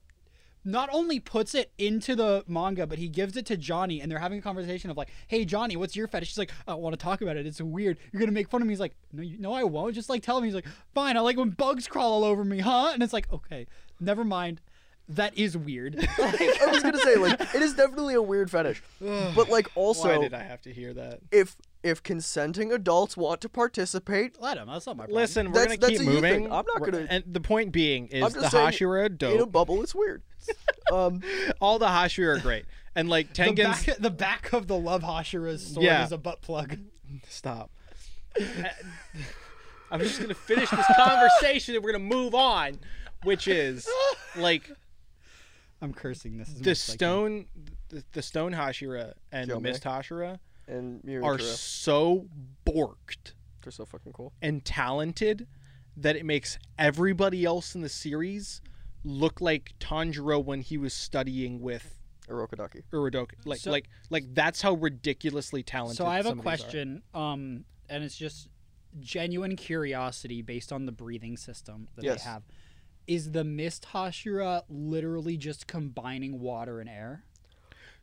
not only puts it into the manga, but he gives it to Johnny, and they're having a conversation of like, "Hey, Johnny, what's your fetish?" She's like, "I want to talk about it. It's weird. You're gonna make fun of me." He's like, "No, you, no, I won't. Just like tell me." He's like, "Fine. I like when bugs crawl all over me, huh?" And it's like, okay, never mind. That is weird. I was gonna say like it is definitely a weird fetish, but like also Why also did I have to hear that? if if consenting adults want to participate, Let him. That's not my problem. Listen, we're That's- gonna that's keep a you thing. moving. I'm not We're- gonna- And the point being is I'm the just saying, Hashira in a dope. bubble, it's weird. Um, All the Hashira are great, and like the Tengen's back, the back of the Love Hashira's sword Yeah. is a butt plug. Stop. I'm just gonna finish this conversation and we're gonna move on, which is like I'm cursing this. the as I can. stone, the, the stone Hashira and the mist Hashira and are so borked they're so fucking cool. and talented that it makes everybody else in the series look like Tanjiro when he was studying with Urokodaki. Uradoka. Like So- like like that's how ridiculously talented. So I have a some of question, um, and it's just genuine curiosity based on the breathing system that Yes. they have. Is the Mist Hashira literally just combining water and air?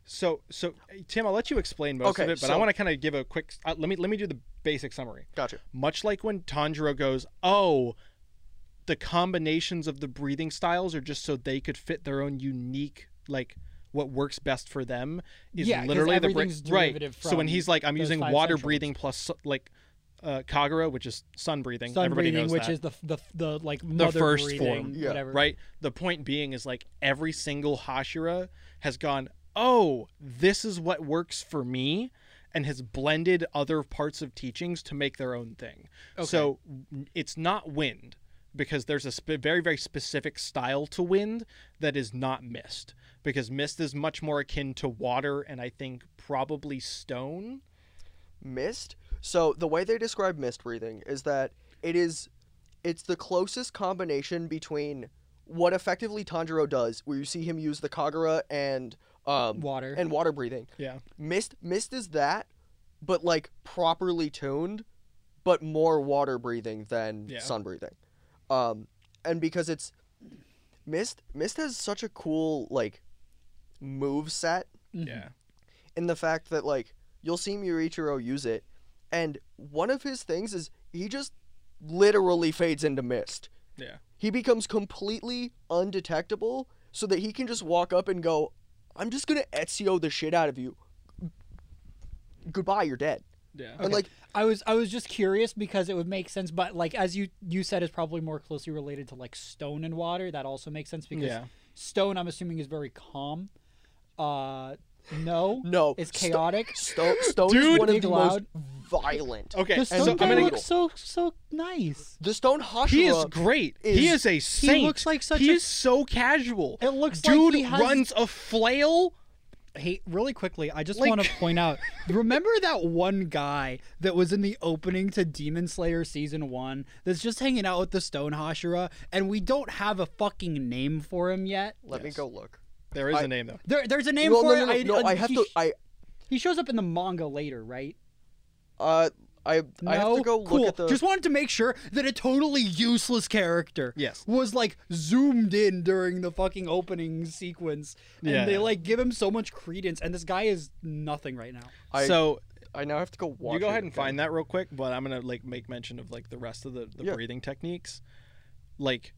So, so Tim, I'll let you explain most Okay, of it, but I want to kind of give a quick. Uh, let me let me do the basic summary. Gotcha. Much like when Tanjiro goes, "Oh, the combinations of the breathing styles are just so they could fit their own unique like." What works best for them is Yeah, 'cause literally the bra- everything's right. derivative So when he's like, "I'm using water centrals. breathing plus like uh, Kagura, which is sun breathing. Sun Everybody breathing, knows which that. is the the the like The mother first breathing, form. Yeah. whatever. right? The point being is like every single Hashira has gone, oh, this is what works for me, and has blended other parts of teachings to make their own thing. Okay. So it's not wind because there's a spe- very very specific style to wind that is not mist because mist is much more akin to water and I think probably stone. Mist. So the way they describe mist breathing is that it is, it's the closest combination between what effectively Tanjiro does, where you see him use the Kagura and um Water. and water breathing. Yeah. Mist mist is that, but like properly tuned, but more water breathing than Yeah. sun breathing. Um, and because it's mist, mist has such a cool like move set Yeah. in the fact that like you'll see Muichiro use it, and one of his things is he just literally fades into mist. Yeah. He becomes completely undetectable, so that he can just walk up and go, "I'm just gonna Ezio the shit out of you. Goodbye, you're dead." Yeah. And like, I was I was just curious because it would make sense, but like as you you said, is probably more closely related to like stone and water. That also makes sense because Yeah. stone, I'm assuming, is very calm. Uh, no, no, it's Sto- chaotic. Stone, Stone Dude. is one of Big the loud. most violent. Okay. the so stone I'm guy gonna looks so so nice. The Stone Hashira. He is great. he is- is a saint. He looks like such He a- is so casual. It looks like Dude he has- runs a flail. Hey, really quickly, I just Like- want to point out. Remember that one guy that was in the opening to Demon Slayer season one that's just hanging out with the Stone Hashira, and we don't have a fucking name for him yet. Let me go look. There is I- a name though. There, there's a name Well, for no, no, it. no, no, I have he, to. I he shows up in the manga later, right? uh, I I have to go look cool. at the. Just wanted to make sure that a totally useless character Yes. was like zoomed in during the fucking opening sequence, and Yeah. they like give him so much credence, and this guy is nothing right now. I, so I now have to go watch. you go it ahead and again. find that real quick, but I'm gonna like make mention of like the rest of the, the Yeah. breathing techniques. Like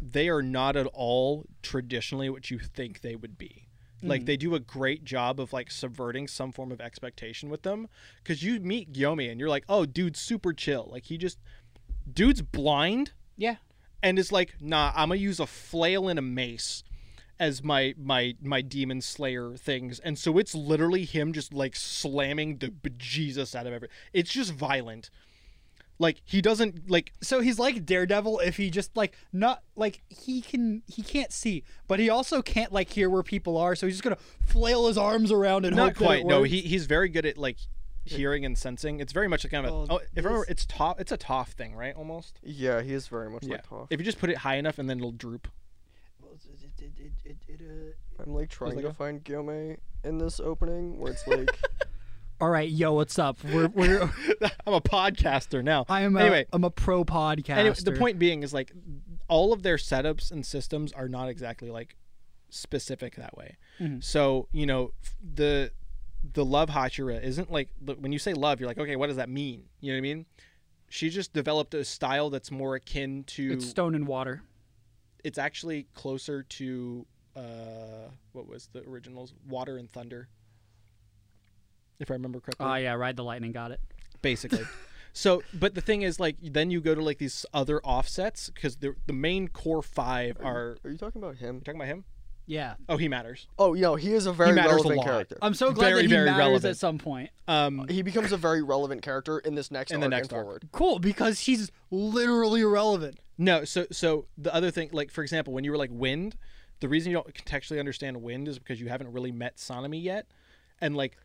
they are not at all traditionally what you think they would be. Like mm. they do a great job of like subverting some form of expectation with them. Cause you meet Gyomei and you're like, oh dude's super chill. Like he just dude's blind Yeah, and is like, nah, I'm gonna use a flail and a mace as my my my demon slayer things, and so it's literally him just like slamming the bejesus out of everything It's just violent. Like he doesn't like so he's like Daredevil if he just like not like he can he can't see, but he also can't like hear where people are, so he's just gonna flail his arms around and not hope that it quite. No, he he's very good at like hearing and sensing. It's very much like kind of a, Oh, oh, if I remember, it's Toph. It's a Toph thing, right? Almost. Yeah, he is very much Yeah. like Toph. If you just put it high enough and then it'll droop. Uh, I'm like trying like to a- find Gyomei in this opening where it's like All right, yo, what's up? We're we're I'm a podcaster now. I am a, anyway. I'm a pro podcaster. Anyway, the point being is like all of their setups and systems are not exactly like specific that way. Mhm. So you know the the love Hashira isn't like when you say love, you're like, okay, what does that mean? You know what I mean? She just developed a style that's more akin to. it's stone and water. it's actually closer to uh, what was the originals? Water and Thunder, if I remember correctly Oh yeah, ride the lightning. Got it. basically. so, but the thing is, like, then you go to like these other offsets because the the main core five are. Are you talking about him? You talking about him? Yeah, Oh, he matters. Oh, you know, he is a very matters a relevant lot. character. I'm so glad Very, that he very matters relevant. at some point. Um, he becomes a very relevant character in this next In the arc next and arc. forward. Cool, because he's literally irrelevant. no, so so the other thing, like for example, when you were like wind, the reason you don't contextually understand wind is because you haven't really met Sanemi yet, and like.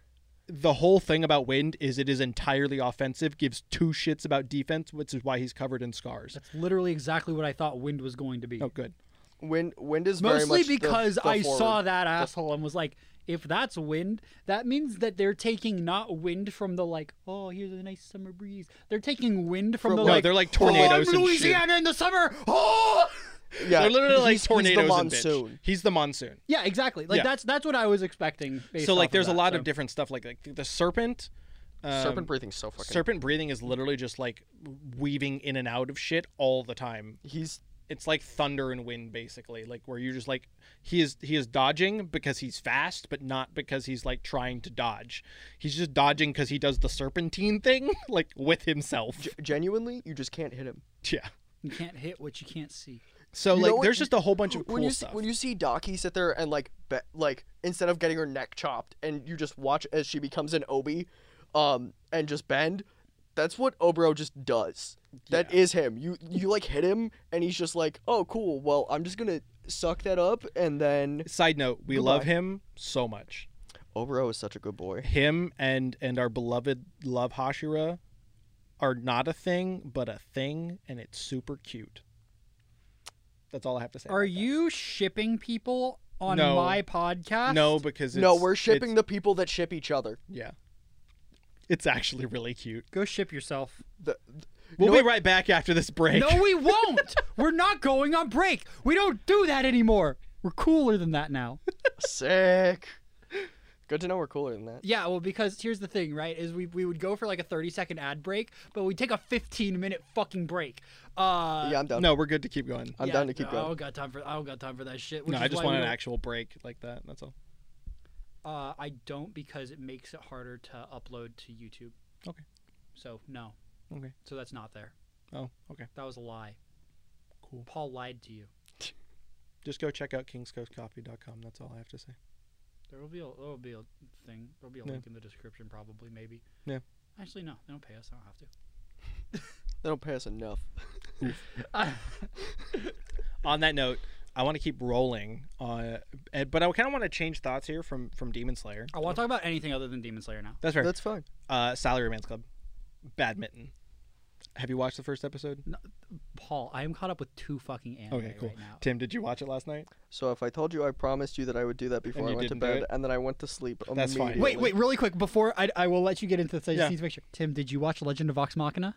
The whole thing about Wind is it is entirely offensive, gives two shits about defense, which is why he's covered in scars. That's literally exactly what I thought Wind was going to be. Oh, good. Wind, wind is very Mostly much the- because the I forward. saw that asshole and was like, if that's wind, that means that they're taking not wind from the like, oh, here's a nice summer breeze. They're taking wind from, From, the like- No, like, they're like oh, I'm tornadoes and shit. Louisiana in the summer. Oh, Yeah, They're literally like he's- he's the tornadoes and monsoon. bitch. He's the monsoon. Yeah, exactly. Like Yeah. that's that's what I was expecting. Based so like off of there's a that, lot so. of different stuff like, like the serpent. Um, Serpent breathing's so fucking. Serpent breathing is literally just like weaving in and out of shit all the time. He's It's like thunder and wind basically, like where you're just like he is he is dodging because he's fast, but not because he's like trying to dodge. He's just dodging because he does the serpentine thing like with himself. g- genuinely, you just can't hit him. Yeah. You can't hit what you can't see. So You like there's just a whole bunch of cool when you stuff. See, when you see Daki sit there and like be, like instead of getting her neck chopped, and you just watch as she becomes an Obi, um, and just bend. That's what Obro just does. That is him. You you like hit him, and he's just like, oh cool. Well, I'm just gonna suck that up, and then Side note, we love him so much. Obro is such a good boy. Him and and our beloved love Hashira are not a thing, but a thing, and it's super cute. That's all I have to say. Are about that. you shipping people on No. my podcast? No, because no, we're shipping it's- the people that ship each other. Yeah, it's actually really cute. Go ship yourself. The, We'll know be what? right back after this break. No, we won't. We're not going on break. We don't do that anymore. We're cooler than that now. sick. Good to know we're cooler than that. Yeah, well, because here's the thing, right? Is we, we would go for like a 30 second ad break, but we take a 15 minute fucking break. Uh, Yeah, I'm done. no, we're good to keep going. I'm yeah, down to keep I going. don't got time for I don't got time for that shit. Which No, I just want an actual break like that. That's all. Uh, I don't because it makes it harder to upload to YouTube. Okay. So no. Okay. So that's not there. Oh, okay. That was a lie. Cool. Paul lied to you. Just go check out kingscoastcoffee.com. That's all I have to say. There will be a there will be a thing. There'll be a Yeah. link in the description, probably, maybe. Yeah. Actually, no. They don't pay us. I don't have to. They don't pay us enough. on that note, I want to keep rolling. Uh, but I kind of want to change thoughts here from from Demon Slayer. I want to talk about anything other than Demon Slayer now. That's right. That's fine. Uh, Salaryman's Club, badminton. Have you watched the first episode? Paul, I am caught up with two fucking anime Okay, cool. right now. Tim, did you watch it last night? So if I told you I promised you that I would do that before you I went to didn't do bed, it? and then I went to sleep. That's fine. immediately. Wait, wait, really quick before I, I will let you get into the I just Yeah. need to make sure. Tim, did you watch Legend of Vox Machina?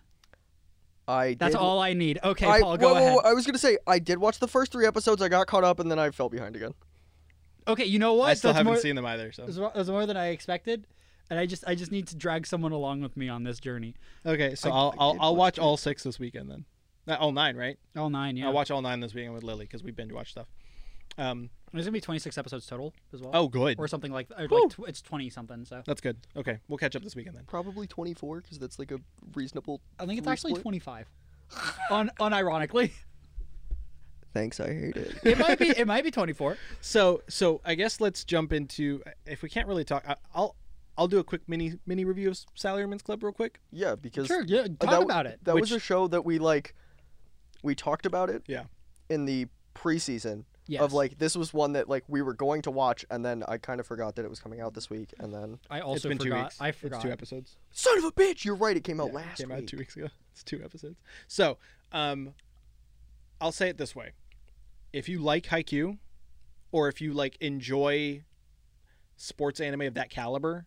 I That's did, all I need. Okay, I, Paul, go whoa, whoa, ahead. whoa, I was gonna say I did watch the first three episodes. I got caught up, and then I fell behind again. Okay, you know what? I still That's haven't more, seen them either. So That's more, that's more than I expected, and I just I just need to drag someone along with me on this journey. okay, so I- I'll I I'll, I'll watch watch all six this weekend then. Uh, all nine, right? All nine, yeah. I'll watch all nine this weekend with Lily because we binge watch stuff. Um, There's gonna be 26 episodes total as well. oh, good. or something like, or like tw- it's 20 something. So That's good. Okay, we'll catch up this weekend then. Probably 24, because that's like a reasonable. I think it's actually split. 25. Un- unironically, Thanks, I hate it. it might be it might be 24. So so I guess let's jump into if we can't really talk. I, I'll I'll do a quick mini mini review of Salaryman's Club real quick. yeah, because Sure, yeah, talk that about it. That was a show that we like. We talked about it. Yeah. In the preseason Yes. of like this was one that like we were going to watch, and then I kind of forgot that it was coming out this week, and then I it's also been two forgot. weeks. I forgot. It's two episodes. son of a bitch, you're right. It came out Yeah, last came week. out two weeks ago. It's two episodes. So, um, I'll say it this way: if you like Haikyuu, or if you like enjoy sports anime of that caliber,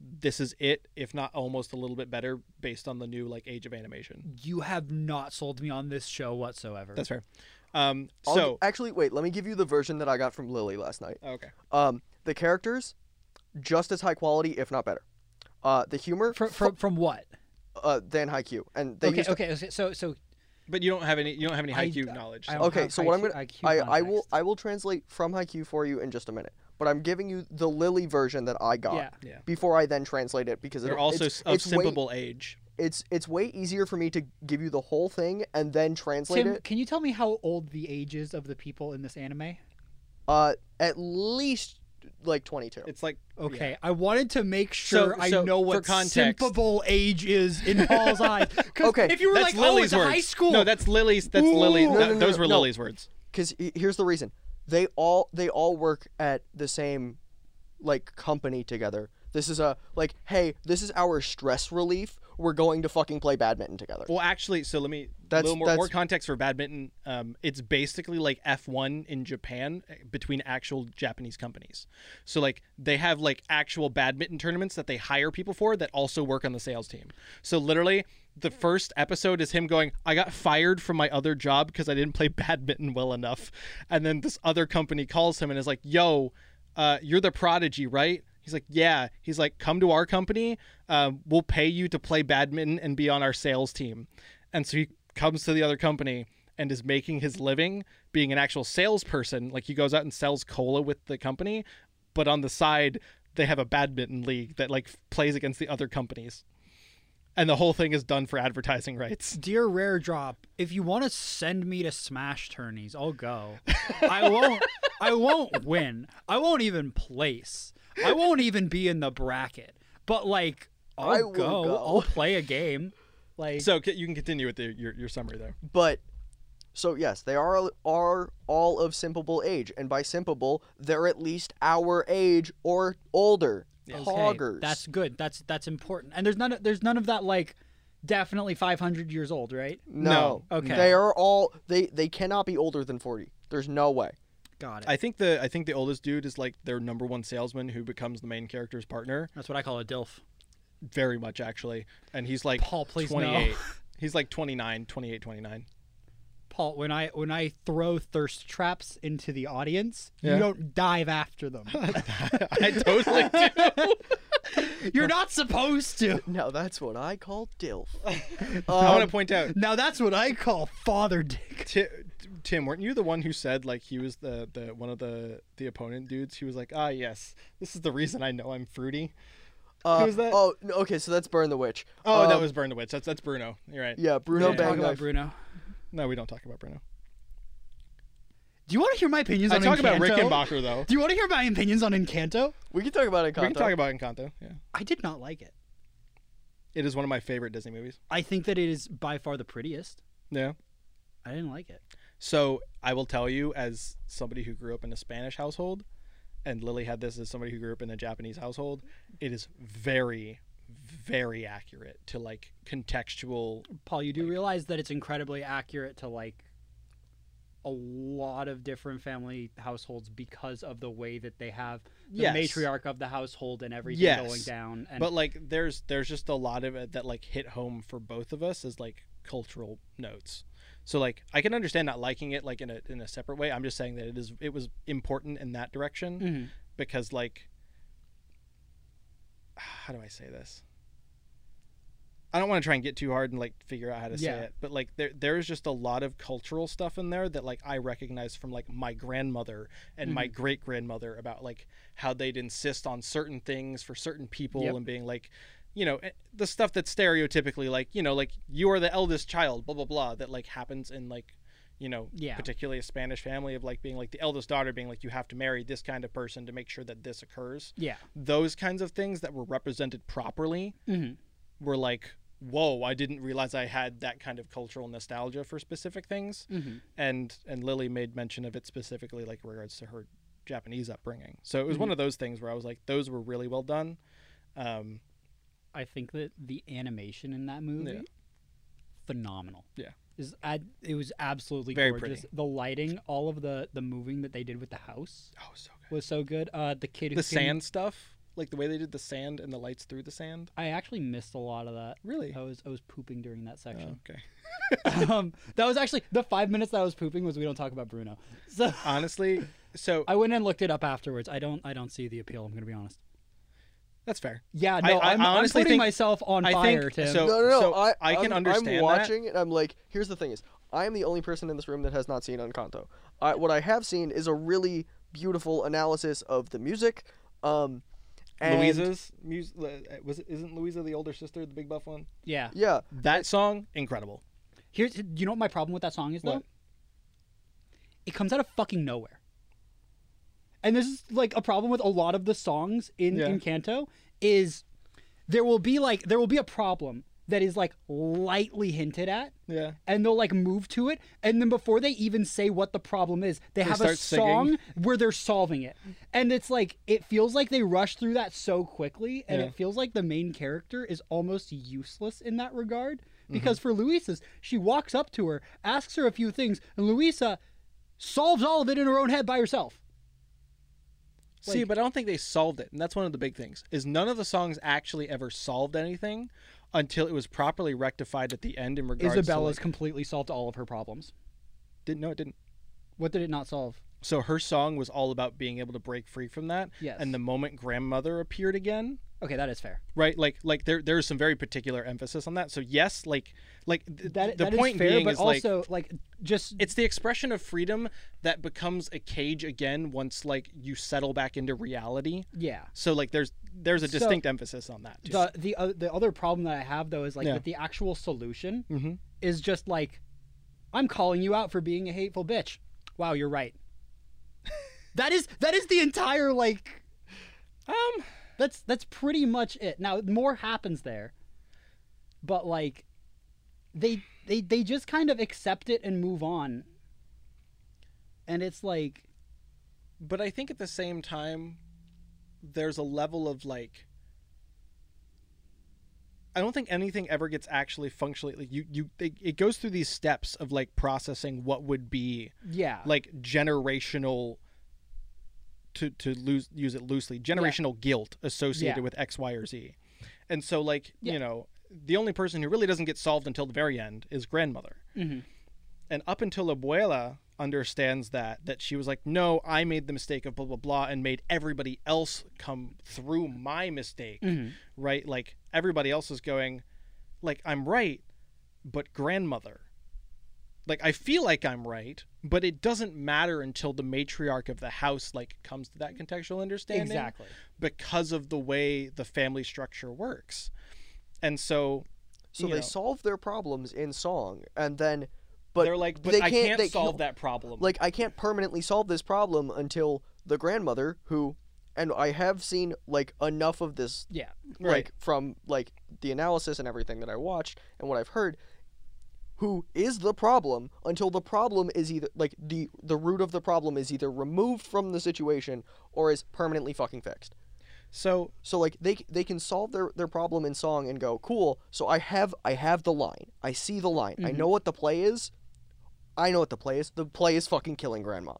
this is it. If not almost a little bit better, based on the new like age of animation. You have not sold me on this show whatsoever. That's fair. Um, I'll so g- actually, wait. Let me give you the version that I got from Lily last night. okay, Um, the characters, just as high quality, if not better. Uh, the humor, from from, from what? uh, than Haikyuu, and they Okay, used to- okay, okay. So so but you don't have any. You don't have any I- Haikyuu knowledge. So- Okay, so what I'm gonna, IQ I, I will. I will translate from Haikyuu for you in just a minute. But I'm giving you the Lily version that I got Yeah. Yeah. before I then translate it because They're it, also it's, of it's way, simpable age. it's it's way easier for me to give you the whole thing and then translate Tim, it. can you tell me how old the ages of the people in this anime? Uh, at least like 22. It's like Okay, I wanted to make sure So- I so know what context- simpable age is in Paul's eyes. Okay, if you were that's like, oh, Lily's it's words. high school. No, that's Lily's. That's Ooh. Lily. No, that- no, no, those were no. Lily's words. because here's the reason they all they all work at the same like company together This is a like, hey, this is our stress relief. We're going to fucking play badminton together. Well, actually, so let me a That's- little more, more context for badminton. Um, it's basically like F1 in Japan eh, between actual Japanese companies. So like they have like actual badminton tournaments that they hire people for that also work on the sales team. So literally, the first episode is him going, "I got fired from my other job because I didn't play badminton well enough," and then this other company calls him and is like, "Yo, uh, you're the prodigy, right?" He's like, yeah. He's like, come to our company. Um, we'll pay you to play badminton and be on our sales team. And so he comes to the other company and is making his living being an actual salesperson. Like he goes out and sells cola with the company, but on the side they have a badminton league that like plays against the other companies. And the whole thing is done for advertising rights. Dear Rare Drop, if you want to send me to Smash tourneys, I'll go. I won't. I won't win. I won't even place. I won't even be in the bracket. But like, I'll go. go. I'll play a game. Like, So you can continue with the, your your summary there. But so yes, they are are all of simpable age, and by simpable, they're at least our age or older. okay, Hoggers. that's good. That's that's important. And there's none. Of, there's none of that. Like, definitely 500 years old, right? no. No. Okay. They are all they they cannot be older than forty. There's no way. Got it. I think the I think the oldest dude is like their number one salesman who becomes the main character's partner. that's what I call a dilf. Very much actually. And he's like Paul, please no. 28. He's like 29, 28, 29. Paul, when I when I throw thirst traps into the audience, Yeah. you don't dive after them. I totally do. You're not supposed to. Now that's what I call dilf. I Um, want to point out Now that's what I call father dick. Ti- Tim, weren't you the one who said like he was the, the one of the the opponent dudes? He was like, ah, yes, this is the reason I know I'm fruity. uh, who's that? Oh, no, okay, so that's Burn the Witch. Oh, that Um, was Burn the Witch. That's that's Bruno. You're right. yeah, Bruno Yeah. Talk about Bruno. No, we don't talk about Bruno. Do you want to hear my opinions I on talk about Encanto? Rickenbacker though. Do you want to hear my opinions on Encanto? We can talk about it. We can talk about Encanto. Yeah, I did not like it. it is one of my favorite Disney movies. I think that it is by far the prettiest. Yeah. I didn't like it. So I will tell you, as somebody who grew up in a Spanish household, and Lily had this as somebody who grew up in a Japanese household, it is very, very accurate to like contextual. Paul, you do realize that it's incredibly accurate to like a lot of different family households because of the way that they have the Yes. matriarch of the household and everything Yes. going down. And But like, there's there's just a lot of it that like hit home for both of us as like cultural notes. So like, I can understand not liking it like in a in a separate way. I'm just saying that it is it was important in that direction Mhm. because like, how do I say this? I don't want to try and get too hard and like figure out how to say it, but like there there's just a lot of cultural stuff in there that like I recognize from like my grandmother and my Mm-hmm. great grandmother about like how they'd insist on certain things for certain people Yep. and being like, you know, eh, the stuff that's stereotypically like you know like you are the eldest child, blah blah blah, that like happens in like you know, Yeah. particularly a Spanish family of like being like the eldest daughter being like you have to marry this kind of person to make sure that this occurs. yeah. Those kinds of things that were represented properly hmm were like, whoa, I didn't realize I had that kind of cultural nostalgia for specific things. hmm And and Lily made mention of it specifically like regards to her Japanese upbringing. So it was Mm-hmm. one of those things where I was like, those were really well done. Um, I think that the animation in that movie, Yeah. phenomenal. Yeah. Is ad, it was absolutely Very gorgeous. pretty. The lighting, all of the the moving that they did with the house oh, so good. was so good. Uh, the kid who The sand stuff, like the way they did the sand and the lights through the sand. I actually missed a lot of that. Really? I was I was pooping during that Oh, section. okay. um, that was actually the five minutes that I was pooping was we don't talk about Bruno. So Honestly, so I went and looked it up afterwards. I don't I don't see the appeal. I'm gonna be honest. That's fair. Yeah, no, I I, am honestly putting think- myself on I fire, think- Tim. so- No, no, no. I, I can I'm, understand I'm that. watching it. I'm like, here's the thing: is I am the only person in this room that has not seen Encanto. I, what I have seen is a really beautiful analysis of the music. Um, and Luisa's music was it, isn't Louisa the older sister, the big buff one? yeah. Yeah, That song, incredible. Here's do you know what my problem with that song is though? What? It comes out of fucking nowhere. And this is like a problem with a lot of the songs in Yeah. Encanto is there will be like there will be a problem that is like lightly hinted at Yeah. and they'll like move to it and then before they even say what the problem is they, have a start singing. song where they're solving it and it's like it feels like they rush through that so quickly and Yeah. it feels like the main character is almost useless in that regard Mm-hmm. because for Luisa's she walks up to her asks her a few things and Luisa solves all of it in her own head by herself See, but I don't think they solved it, and that's one of the big things. Is none of the songs actually ever solved anything until it was properly rectified at the end in regards Isabela's to like, completely solved all of her problems didn't no it didn't. What did it not solve So her song was all about being able to break free from that. Yes. And the moment grandmother appeared again, okay that is fair right? Like like there there's some very particular emphasis on that. So yes, like like th- that, the that is point fair being but is like also like just it's the expression of freedom that becomes a cage again once like you settle back into reality. yeah So like there's there's a So, distinct emphasis on that too. the the uh, the other problem that I have though is like Yeah. that the actual solution Mhm. is just like I'm calling you out for being a hateful bitch. Wow, you're right. that is that is the entire like um that's that's pretty much it. Now more happens there. But like they they they just kind of accept it and move on. And it's like but I think at the same time, there's a level of like. I don't think anything ever gets actually functionally like you you it, it goes through these steps of like processing what would be yeah. like generational to to lose use it loosely generational guilt associated Yeah. with X Y or Z, and so like Yeah. you know the only person who really doesn't get solved until the very end is grandmother, Mhm. and up until Abuela understands that that she was like no I made the mistake of blah blah blah and made everybody else come through my mistake Mhm. right like everybody else is going like I'm right but grandmother like I feel like I'm right, but it doesn't matter until the matriarch of the house like comes to that contextual understanding Exactly. because of the way the family structure works. And so So they know, solve their problems in song, and then, but they're like, but they I can't, can't they solve can't- that problem. Like I can't permanently solve this problem until the grandmother, who, and I have seen like enough of this, Yeah. Right. like from like the analysis and everything that I watched and what I've heard, who is the problem until the problem is either like the the root of the problem is either removed from the situation or is permanently fucking fixed. so So like they they can solve their their problem in song and go cool. So I have I have the line. I see the line. I mm-hmm. know what the play is. I know what the play is. The play is fucking killing grandma.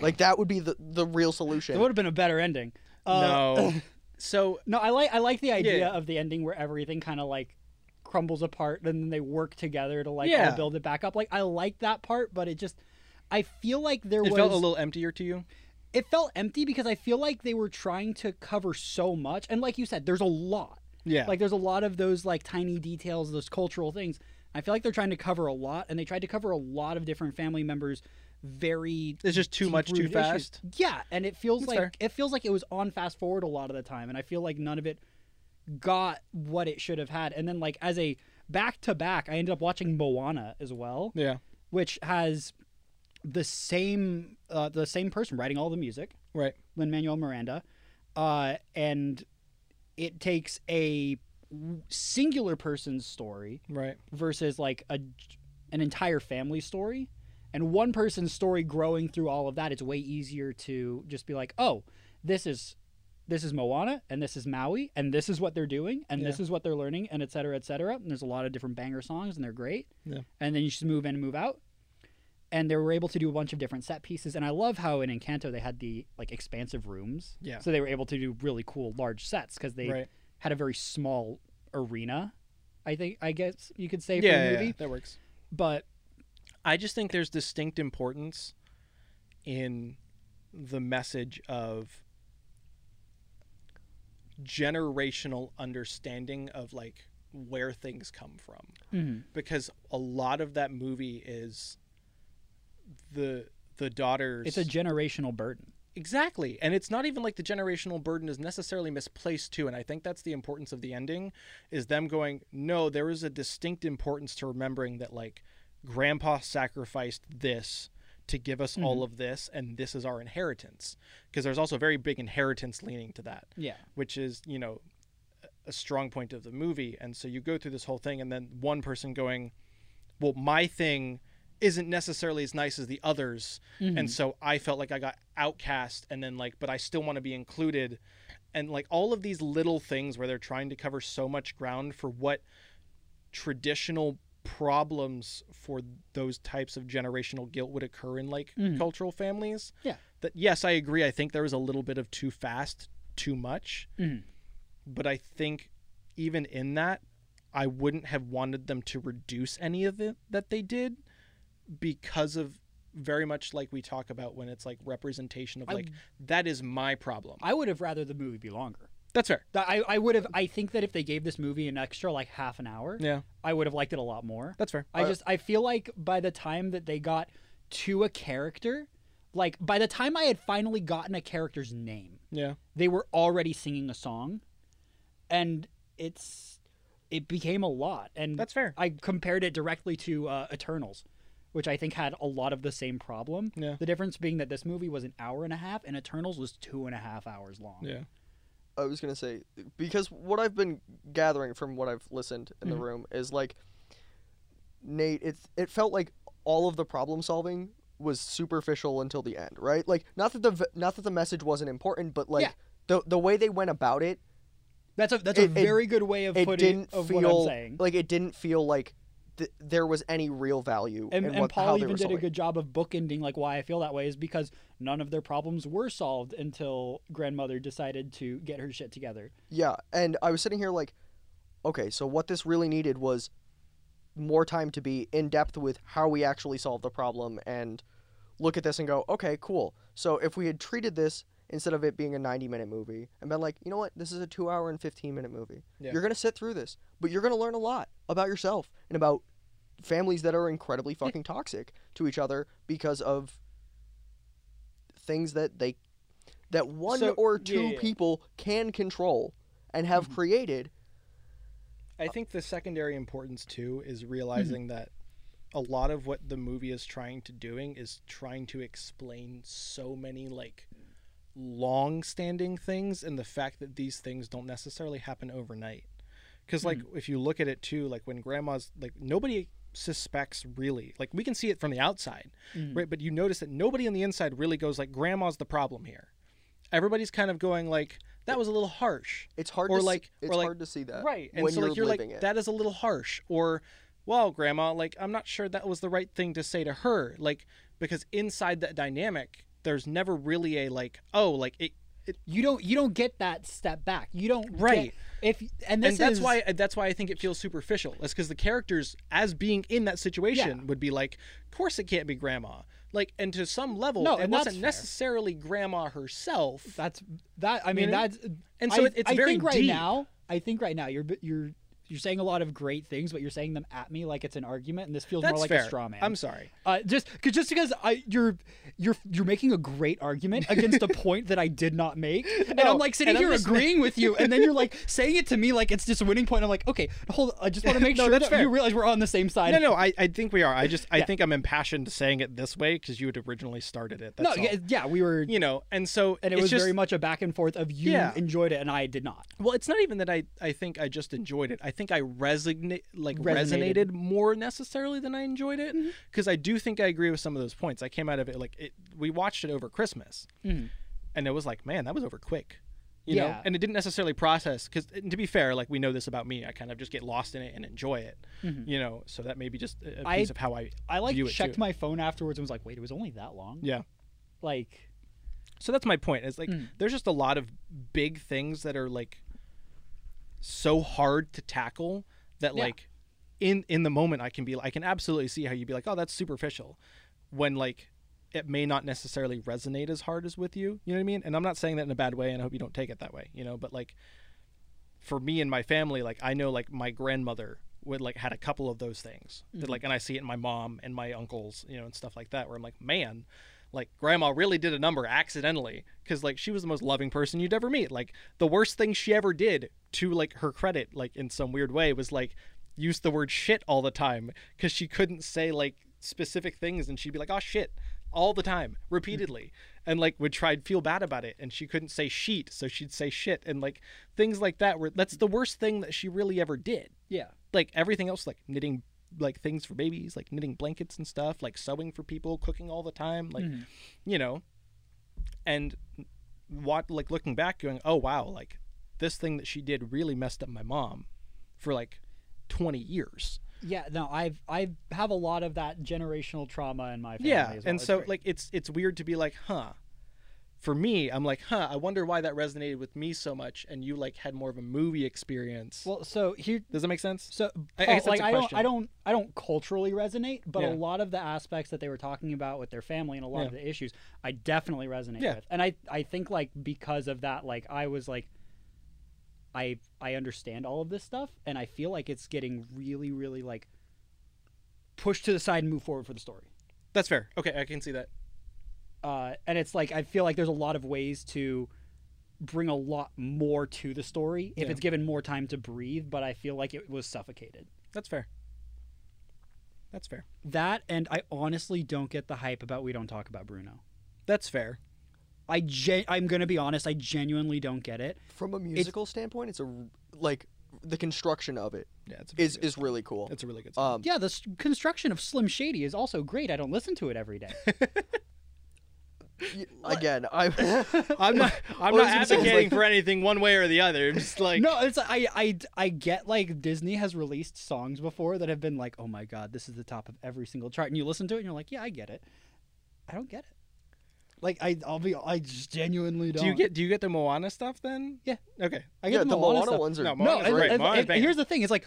Like that would be the the real solution. It would have been a better ending. Uh, no. so No, I like I like the idea Yeah. of the ending where everything kind of like crumbles apart and then they work together to like Yeah. build it back up. Like I like that part, but it just I feel like there it was felt a little emptier to you. it felt empty because I feel like they were trying to cover so much and like you said there's a lot. Yeah. Like there's a lot of those like tiny details, those cultural things. I feel like they're trying to cover a lot and they tried to cover a lot of different family members very It's just too much too deep-rooted issues. fast. Yeah, and it feels That's like fair. it feels like it was on fast forward a lot of the time, and I feel like none of it got what it should have had. And then like as a back to back, I ended up watching Moana as well, Yeah. which has the same uh, the same person writing all the music, Right. Lin Manuel Miranda, uh, and it takes a singular person's story Right. versus like a an entire family story and one person's story growing through all of that it's way easier to just be like oh this is this is Moana and this is Maui and this is what they're doing and this is what they're learning and et cetera et cetera and there's a lot of different banger songs and they're great Yeah. and then you just move in and move out and they were able to do a bunch of different set pieces and I love how in Encanto they had the like expansive rooms Yeah. so they were able to do really cool large sets because they Right. had a very small arena I think I guess you could say for Yeah, the movie yeah, that works. but I just think there's distinct importance in the message of generational understanding of like where things come from Mhm. because a lot of that movie is the the daughters it's a generational burden. Exactly. And it's not even like the generational burden is necessarily misplaced too. And I think that's the importance of the ending is them going, no, there is a distinct importance to remembering that like grandpa sacrificed this to give us all mm-hmm. of this and this is our inheritance. Because there's also very big inheritance leaning to that, Yeah. which is, you know, a strong point of the movie. And so you go through this whole thing and then one person going well my thing isn't necessarily as nice as the others. And mm-hmm. so i felt like i got outcast and then like but i still want to be included. And like all of these little things where they're trying to cover so much ground for what traditional problems for those types of generational guilt would occur in like cultural families Yeah. that yes i agree i think there was a little bit of too fast too much Mhm. but i think even in that i wouldn't have wanted them to reduce any of it that they did because of very much like we talk about when it's like representation of I- like that is my problem I would have rather the movie be longer. That's fair I, I would have. I think that if they gave this movie an extra like half an hour, yeah I would have liked it a lot more. that's fair I just I feel like by the time that they got to a character, like by the time I had finally gotten a character's name, yeah they were already singing a song, and it's it became a lot. And That's fair. I compared it directly to uh, Eternals, which I think had a lot of the same problem. Yeah. The difference being that this movie was an hour and a half, and Eternals was two and a half hours long. yeah I was gonna say because what I've been gathering from what I've listened in Mm-hmm. the room is like Nate. It it felt like all of the problem solving was superficial until the end, right? Like not that the not that the message wasn't important, but like Yeah. the the way they went about it, That's a that's It- a it- very good way of it putting of feel what I'm saying. like it didn't feel like th- there was any real value. and, what, Paul even did a solving good job of bookending like why I feel that way is because none of their problems were solved until grandmother decided to get her shit together. Yeah, and I was sitting here like, okay, so what this really needed was more time to be in depth with how we actually solve the problem and look at this and go, okay, cool. So if we had treated this instead of it being a 90 minute movie and been like, you know what, this is a two hour and 15 minute movie. Yeah. You're going to sit through this, but you're going to learn a lot about yourself and about families that are incredibly fucking toxic to each other because of things that they that one So- or two yeah, yeah. people can control and have mm-hmm. created I think the secondary importance too is realizing mm-hmm. that a lot of what the movie is trying to doing is trying to explain so many like long standing things and the fact that these things don't necessarily happen overnight. Cuz like hmm. if you look at it too like when grandma's like nobody suspects really like we can see it from the outside mm-hmm. right? But you notice that nobody on the inside really goes like grandma's the problem here. Everybody's kind of going like that was a little harsh. It's hard Or to see- like- it's or like- hard to see that right and so you're, like you're like it. that is a little harsh or well grandma like i'm not sure that was the right thing to say to her like because inside that dynamic there's never really a like oh like it, it You don't you don't get that step back. You don't get- Right. if and this and that's is, why that's why i think it feels superficial it's because the characters as being in that situation Yeah. would be like of course it can't be grandma like and to some level No, it wasn't necessarily grandma herself that's that I mean know? that's And so I, it- it's I very think right deep. now I think right now you're you're you're saying a lot of great things, but you're saying them at me like it's an argument, and this feels that's more like fair a straw man. i'm sorry Uh, just cause, just because I you're you're you're making a great argument against a point that I did not make, and I'm like sitting here agreeing with you, and then you're like saying it to me like it's just a winning point. I'm like, okay, hold. I just want to make No, sure that's that fair. you realize we're on the same side. no no I, I think we are i just i Yeah. think i'm impassioned saying it this way because you had originally started it no, that's all. yeah, yeah, we were, you know and so and it was just, very much a back and forth of you Yeah. enjoyed it and I did not. well it's not even that i i think i just enjoyed it i think i resonate like Resonated. resonated more necessarily than i enjoyed it because i do think i agree with some of those points i came out of it like it we watched it over christmas Mhm. and it was like man that was over quick you know and it didn't necessarily process because to be fair like we know this about me i kind of just get lost in it and enjoy it you know so that may be just a, Mm-hmm. I- piece of how i I like checked my phone afterwards and was like, wait, it was only that long. yeah Like, So that's my point. It's like Mm. there's just a lot of big things that are like so hard to tackle that Yeah. like in in the moment I can be I can absolutely see how you'd be like, "Oh, that's superficial." When like it may not necessarily resonate as hard as with you, you know what I mean? And I'm not saying that in a bad way and I hope you don't take it that way, you know, but like for me and my family, like I know like my grandmother would like had a couple of those things. That, mm-hmm. like and I see it in my mom and my uncles, you know, and stuff like that where I'm like, "Man, like grandma really did a number accidentally because like she was the most loving person you'd ever meet like the worst thing she ever did to like her credit like in some weird way was like use the word shit all the time because she couldn't say like specific things and she'd be like oh shit all the time, repeatedly, and like would try to feel bad about it, and she couldn't say sheet, so she'd say shit, and like things like that. were that's the worst thing that she really ever did. Yeah. Like everything else, like knitting like things for babies, like knitting blankets and stuff, like sewing for people, cooking all the time, like mm-hmm. you know, and what like looking back, going, oh wow, like this thing that she did really messed up my mom for like twenty years. Yeah, no, I've I have a lot of that generational trauma in my family. Yeah, as well. and It's so great. like it's it's weird to be like, huh. For me, I'm like, huh. I wonder why that resonated with me so much, and you like had more of a movie experience. well, so here, Does that make sense? so I- I Paul, guess that's like a I don't. I don't, I don't culturally resonate, but Yeah. a lot of the aspects that they were talking about with their family and a lot of the issues, I definitely resonate Yeah. with, and I, I think like because of that, like I was like, I, I understand all of this stuff, and I feel like it's getting really, really like pushed to the side and move forward for the story. That's fair. Okay, I can see that. Uh, and it's like I feel like there's a lot of ways to bring a lot more to the story if Yeah. it's given more time to breathe. But I feel like it was suffocated. That's fair. That's fair. That and I honestly don't get the hype about we don't talk about Bruno. That's fair. I gen- I'm gonna be honest. I genuinely don't get it. From a musical standpoint, it's a r- like the construction of it Yeah, it's a is is really cool. it's a really good song. Um, Yeah, the s- construction of Slim Shady is also great. I don't listen to it every day. again, I I'm not I'm not I was gonna say is, advocating like- for anything one way or the other. I'm just like no, it's I, I I get like Disney has released songs before that have been like, oh my god, this is the top of every single chart, and you listen to it and you're like, yeah, I get it. I don't get it. Like I, I'll be, I just genuinely don't. Do you get do you get the Moana stuff then? Yeah. Okay. I get yeah, the, the Moana, Moana stuff. ones are No, No, Moana's and- Moana's and here's the thing: it's like,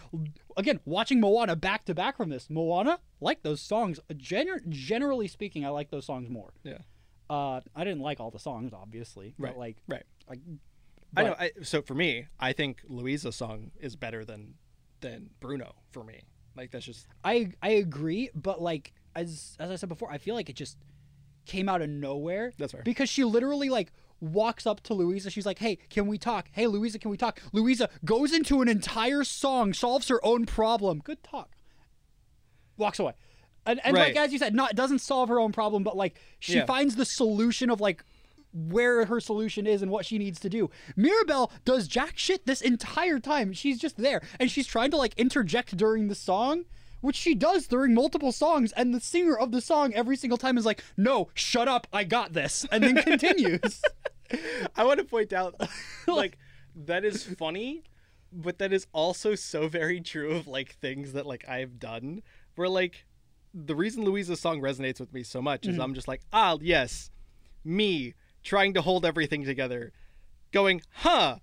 again, watching Moana back to back from this. Moana, like those songs. Gener- generally speaking, I like those songs more. Yeah. Uh, I didn't like all the songs, obviously, Right. but like, Right. like, I know. I, so for me, I think Luisa's song is better than than Bruno for me. Like that's just I I agree, but like as as I said before, I feel like it just came out of nowhere. That's fair. Because she literally like walks up to Luisa. She's like, "Hey, can we talk? Hey, Luisa, can we talk?" Louisa goes into an entire song, solves her own problem. Good talk. Walks away. And, and like as you said, not doesn't solve her own problem, but like she Yeah. finds the solution of like where her solution is and what she needs to do. Mirabel does jack shit this entire time. She's just there and she's trying to like interject during the song, which she does during multiple songs and the singer of the song every single time is like, "No, shut up. I got this." And then continues. I want to point out like that is funny, but that is also so very true of like things that like I've done where like the reason Luisa's song resonates with me so much is I'm just like, ah, yes, me trying to hold everything together, going, huh,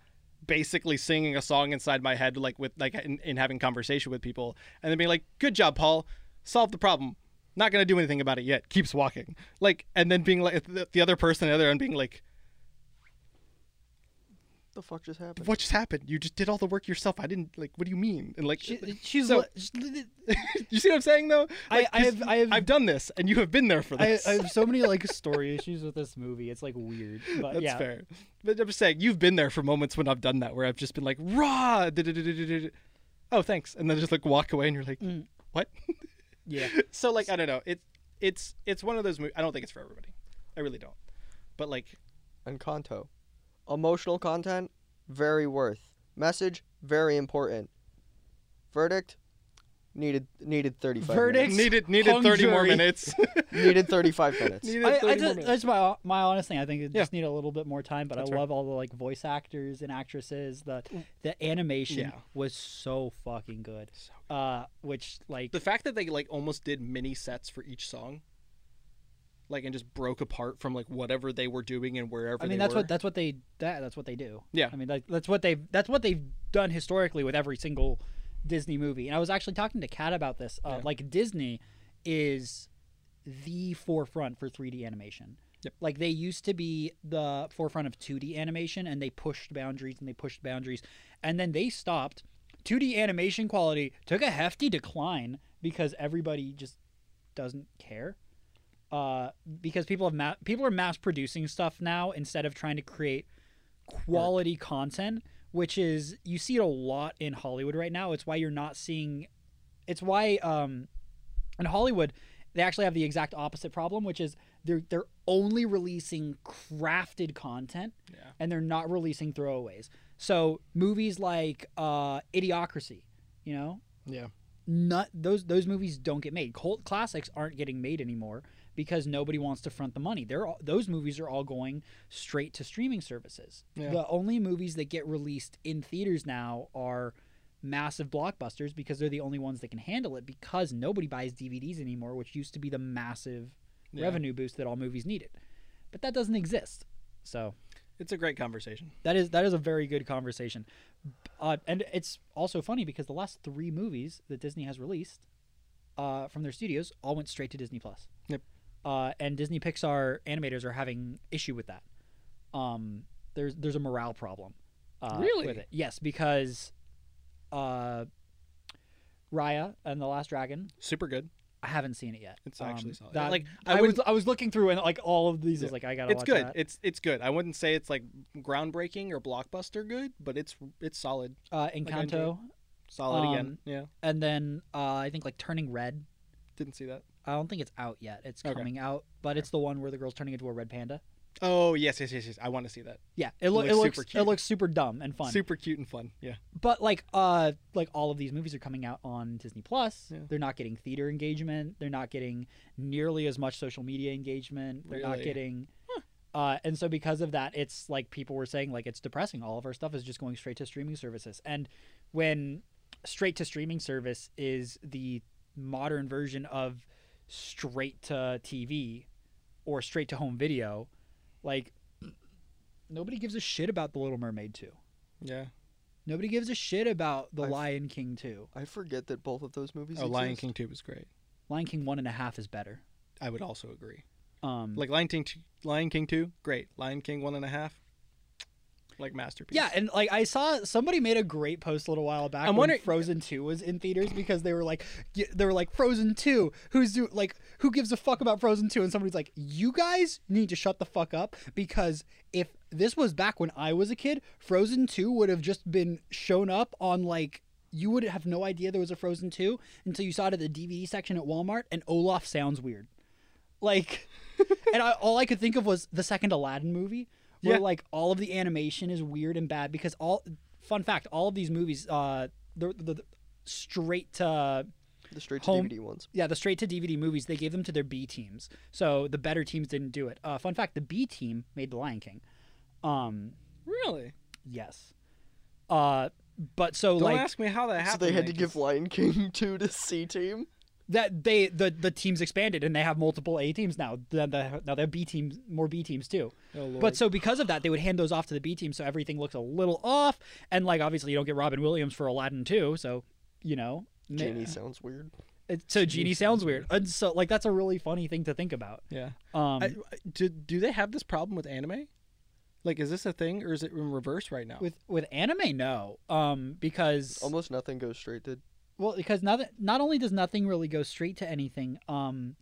basically singing a song inside my head, like with like in, in having conversation with people, and then being like, good job, Paul, solve the problem. Not gonna do anything about it yet. Keeps walking, like, and then being like the, the other person, the other end, being like, the fuck just happened? what just happened? You just did all the work yourself. I didn't like. What do you mean? And like, She, she's So- li- she's- you see what I'm saying though? I- Like, I 'cause have- I have- I've done this, and you have been there for this. I have so many like story issues with this movie. It's like weird, but That's yeah. fair. But I'm just saying, you've been there for moments when I've done that, where I've just been like, raw. Oh, thanks, and then just like walk away, and you're like, Mm. what? Yeah. so like, I don't know. It's it's it's one of those. Mo- I don't think it's for everybody. I really don't. But like, Encanto. Emotional content, very worth. Message, very important. Verdict, needed needed 35 Verdict? minutes. needed needed hung 30 more minutes. needed 35 minutes. needed I, 30 I more just, minutes. that's my my honest thing. I think it Yeah. just need a little bit more time. But That's I fair. love all the like voice actors and actresses. The the animation Yeah. was so fucking good. Uh, which like the fact that they like almost did mini sets for each song like and just broke apart from like whatever they were doing and wherever I mean they that's were. what that's what they that that's what they do. Yeah. I mean like, that's what they've that's what they've done historically with every single Disney movie. And I was actually talking to Kat about this. Uh, Yeah. Like Disney is the forefront for 3D animation. Yep. Like they used to be the forefront of 2D animation, and they pushed boundaries and they pushed boundaries, and then they stopped. 2D animation quality took a hefty decline because everybody just doesn't care uh, because people have ma- people are mass producing stuff now instead of trying to create quality content, which is you see it a lot in Hollywood right now. It's why you're not seeing. It's why um, in Hollywood they actually have the exact opposite problem, which is they're they're only releasing crafted content Yeah. and they're not releasing throwaways. So movies like uh, Idiocracy, you know, Yeah. not those those movies don't get made. Cult classics aren't getting made anymore because nobody wants to front the money. They're all, those movies are all going straight to streaming services. Yeah. The only movies that get released in theaters now are massive blockbusters because they're the only ones that can handle it because nobody buys DVDs anymore, which used to be the massive Yeah. revenue boost that all movies needed. But that doesn't exist. So It's a great conversation. that is that is a very good conversation, uh, and it's also funny because the last three movies that Disney has released uh, from their studios all went straight to Disney Plus. Uh, and Disney Pixar animators are having issue with that. Um, there's there's a morale problem. Uh, Really? With it, yes, because uh, Raya and the Last Dragon. Super good. I haven't seen it yet. It's actually Um, solid. that- Like, I I, was I was looking through and like all of these. Yeah. like, I gotta. It's watch good. that. It's it's good. I wouldn't say it's like groundbreaking or blockbuster good, but it's it's solid. uh, Encanto, Solid again. Um, Yeah. and then uh, I think like Turning Red. Didn't see that. I don't think it's out yet. It's Okay. coming out, but it's the one where the girl's turning into a red panda. Oh yes, yes, yes, yes. I want to see that. Yeah, it, loo- looks it looks super it cute. looks super dumb and fun. Super cute and fun. Yeah. But like uh like all of these movies are coming out on Disney Plus. Yeah. They're not getting theater engagement. They're not getting nearly as much social media engagement. They're not Really? getting uh and so because of that it's like people were saying like it's depressing. All of our stuff is just going straight to streaming services. And when straight to streaming service is the modern version of straight to TV or straight to home video, like nobody gives a shit about The Little Mermaid 2. Yeah. Nobody gives a shit about The I've- Lion King 2. I forget that both of those movies. Oh, Lion. King two was great. Lion King 1 and a half is better. I would also agree. Um, Like Lion King, two, Lion King two, great. Lion King one and a half, like masterpiece. yeah, and like I saw somebody made a great post a little while back. I'm when wondering- Frozen Two was in theaters because they were like, they were like Frozen Two. Who's do like who gives a fuck about Frozen Two? And somebody's like, you guys need to shut the fuck up because if this was back when I was a kid, Frozen Two would have just been shown up on like. You would have no idea there was a Frozen 2 until you saw it at the DVD section at Walmart, and Olaf sounds weird. Like, and I, all I could think of was the second Aladdin movie, where Yeah. like all of the animation is weird and bad because all. Fun fact: all of these movies, uh, the the, the straight to The straight to Home- DVD ones. yeah, the straight to DVD movies, they gave them to their B teams. So the better teams didn't do it. Uh, fun fact: the B team made The Lion King. Um, Really? yes. Uh, but so Don't like ask me how that happened. So they had to give Lion King 2 to C Team. That they the the teams expanded and they have multiple A teams now. Then the, now they have B teams, more B teams too. Oh, But so because of that, they would hand those off to the B team, so everything looks a little off. And like obviously, you don't get Robin Williams for Aladdin too, so you know. ma- Genie sounds weird. it- so Genie sounds weird, and so like that's a really funny thing to think about. yeah. Um, I, I- do do they have this problem with anime? Like, is this a thing or is it in reverse right now? with with anime, no, um, because Almost nothing goes straight to. Well, because not not only does nothing really go straight to anything, um,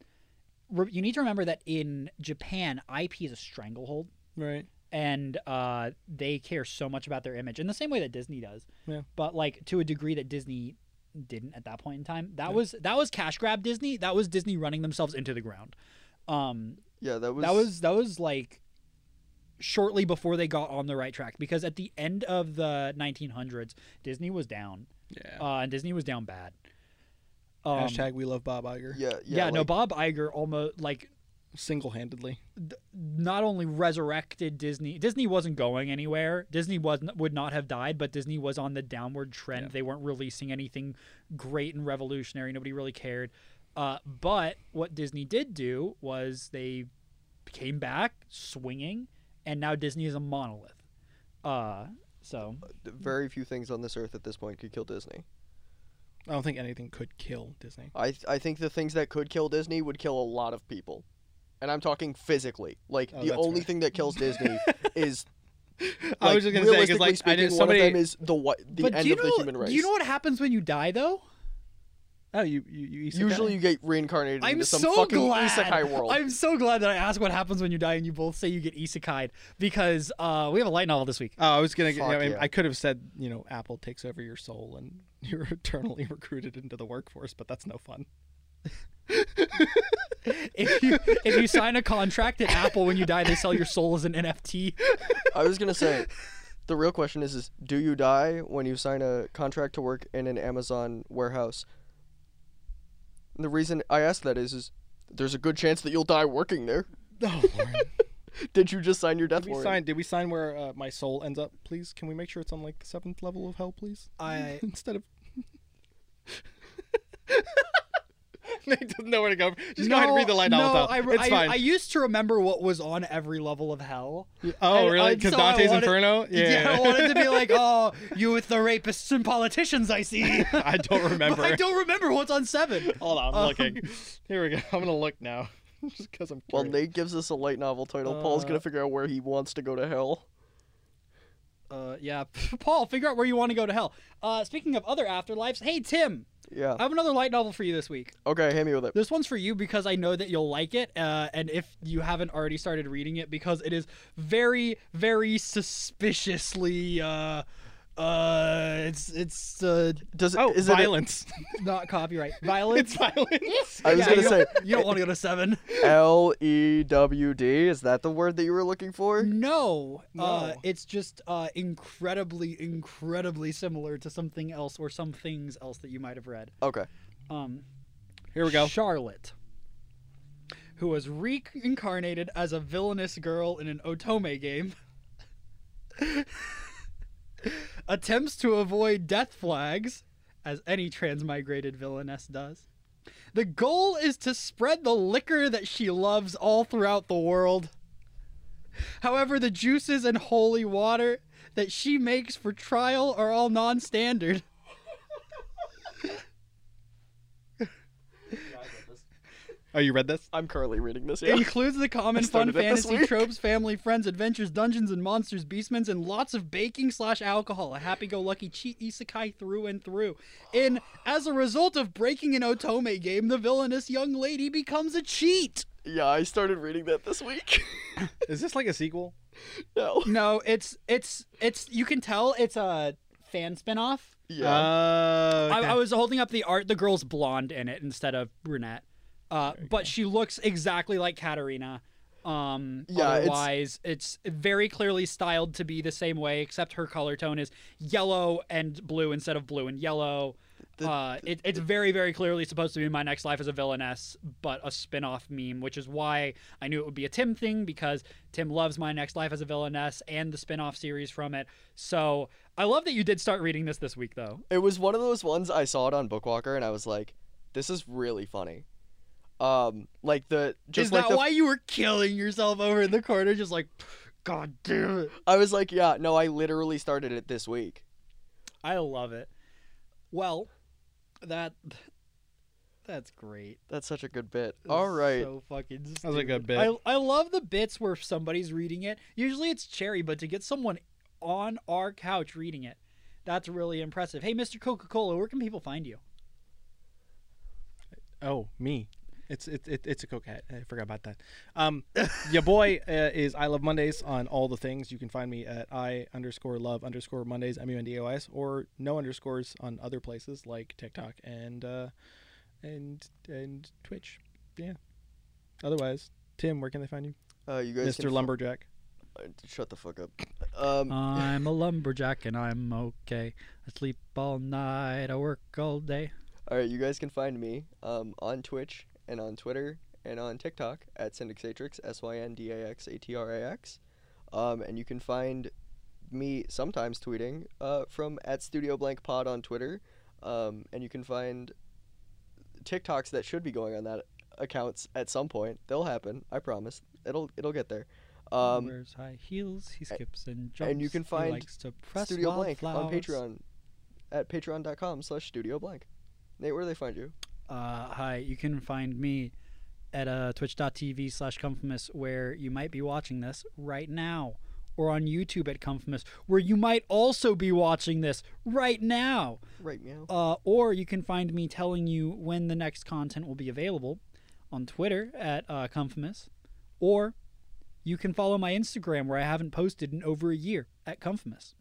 re- you need to remember that in Japan, IP is a stranglehold. right. and uh, they care so much about their image in the same way that Disney does. Yeah. But like to a degree that Disney didn't at that point in time. That Yeah. was that was cash grab Disney. That was Disney running themselves into the ground. Um, Yeah, that was. that was that was like shortly before they got on the right track because at the end of the 1900s, Disney was down, Yeah. uh, and Disney was down bad. Um, Hashtag we love Bob Iger. Yeah, yeah, yeah. no, Bob Iger almost like Single handedly. not only resurrected Disney. Disney wasn't going anywhere. Disney was would not have died, but Disney was on the downward trend. Yeah. They weren't releasing anything great and revolutionary. Nobody really cared. Uh, but what Disney did do was they came back swinging, and now Disney is a monolith. Uh, so uh, Very few things on this earth at this point could kill Disney. I don't think anything could kill Disney. I th- I think the things that could kill Disney would kill a lot of people, and I'm talking physically. Like Oh, the only fair. thing that kills Disney is. I was just gonna say because realistically like I speaking, did one somebody. of them is the whi- the but end do you of know, the human race. Do you know what happens when you die, though? Oh, you you, you isekai? Usually, you get reincarnated I'm into some so fucking glad. isekai world. I'm so glad that I asked what happens when you die, and you both say you get isekai'd because uh, we have a light novel this week. Oh, I was gonna. get- Fuck I, mean, yeah. I could have said, you know, Apple takes over your soul and you're eternally recruited into the workforce, but that's no fun. if you if you sign a contract at Apple when you die, they sell your soul as an NFT. I was gonna say, the real question is: is do you die when you sign a contract to work in an Amazon warehouse? And the reason I ask that is, is there's a good chance that you'll die working there. Oh, Did you just sign your death Did we warrant? sign? Did we sign where uh, my soul ends up? Please, can we make sure it's on like the seventh level of hell, please? I Instead of. Nate doesn't know where to go. Just no, go ahead and read the light no, novel. I, it's I, fine. I used to remember what was on every level of hell. oh, and- really? Because so Dante's wanted- Inferno? I wanted to be like, oh, you with the rapists and politicians, I see. I don't remember. But I don't remember what's on seven. Hold on, I'm Um, looking. Here we go. I'm gonna look now. Just because I'm. While curious. Nate gives us a light novel title, Paul's Uh, gonna figure out where he wants to go to hell. Uh, yeah, Paul, figure out where you want to go to hell. Uh, speaking of other afterlives, hey Tim, Yeah. I have another light novel for you this week. Okay, hit me with it. This one's for you because I know that you'll like it, uh, and if you haven't already started reading it, because it is very, very suspiciously, uh, uh, it's it's uh, Does it? Oh, is it? violence. not copyright. Violence. it's violence. I was Yeah, gonna you say don't- you don't want to go to seven. L E W D. Is that the word that you were looking for? No, uh, it's just uh, incredibly, incredibly similar to something else or some things else that you might have read. Okay. Um, Here we go. Charlotte, who was reincarnated as a villainous girl in an Otome game, attempts to avoid death flags, as any transmigrated villainess does. The goal is to spread the liquor that she loves all throughout the world. However, the juices and holy water that she makes for trial are all non standard. Oh, you read this? I'm currently reading this. Yeah. It includes the common fun started it this fantasy tropes, family, friends, adventures, dungeons and monsters, beastmans, and lots of baking slash alcohol. A happy-go-lucky cheat isekai through and through. And as a result of breaking an otome game, the villainous young lady becomes a cheat. yeah, I started reading that this week. Is this like a sequel? no. No, it's it's it's you can tell it's a fan spinoff. Yeah. Uh, I, I was holding up the art. The girl's blonde in it instead of brunette, uh, but she looks exactly like Katarina. Um, Yeah, it's- otherwise, it's... very clearly styled to be the same way, except her color tone is yellow and blue instead of blue and yellow. The- uh, it, it's very, very clearly supposed to be my next life as a villainess, but a spin-off meme, which is why I knew it would be a Tim thing because Tim loves my next life as a villainess and the spin-off series from it. So I love that you did start reading this this week, though. It was one of those ones I saw it on Bookwalker and I was like, this is really funny. Um, like the just Is like that the why you were killing yourself over in the corner, just like, God damn it? I was like, yeah, no, I literally started it this week. I love it. Well, that that's great. That's such a good bit. It's All right. so fucking. That was a good bit. I I love the bits where somebody's reading it. Usually it's Cherry, but to get someone on our couch reading it, that's really impressive. Hey, Mr. Coca Cola, where can people find you? Oh, me. It's it, it it's a coquette. I forgot about that. Um, your boy uh, is I love Mondays on all the things. You can find me at I underscore love underscore Mondays M U N D O S or no underscores on other places like TikTok and uh, and and Twitch. Yeah. Otherwise, Tim, where can they find you, Uh, you guys, Mr. can fu- Lumberjack? uh, Shut the fuck up. Um, I'm a lumberjack and I'm okay. I sleep all night. I work all day. all right, you guys can find me um on Twitch and on Twitter and on TikTok at Syndaxatrix S Y N D A X A T R A X. Um, and you can find me sometimes tweeting uh from at Studio Blank Pod on Twitter. Um, and you can find TikToks that should be going on that accounts at some point. They'll happen. I promise. It'll it'll get there. Um, wears high heels. He skips and jumps. and you can find likes to press Studio Blank on. Patreon at patreon.com slash Studio Blank. Nate, where do they find you? Uh, hi, you can find me at uh, twitch.tv slash Comfimus, where you might be watching this right now, or on YouTube at Comfimus, where you might also be watching this right now. Right now. Uh, or you can find me telling you when the next content will be available on Twitter at uh, Comfimus, or you can follow my Instagram where I haven't posted in over a year at Comfimus.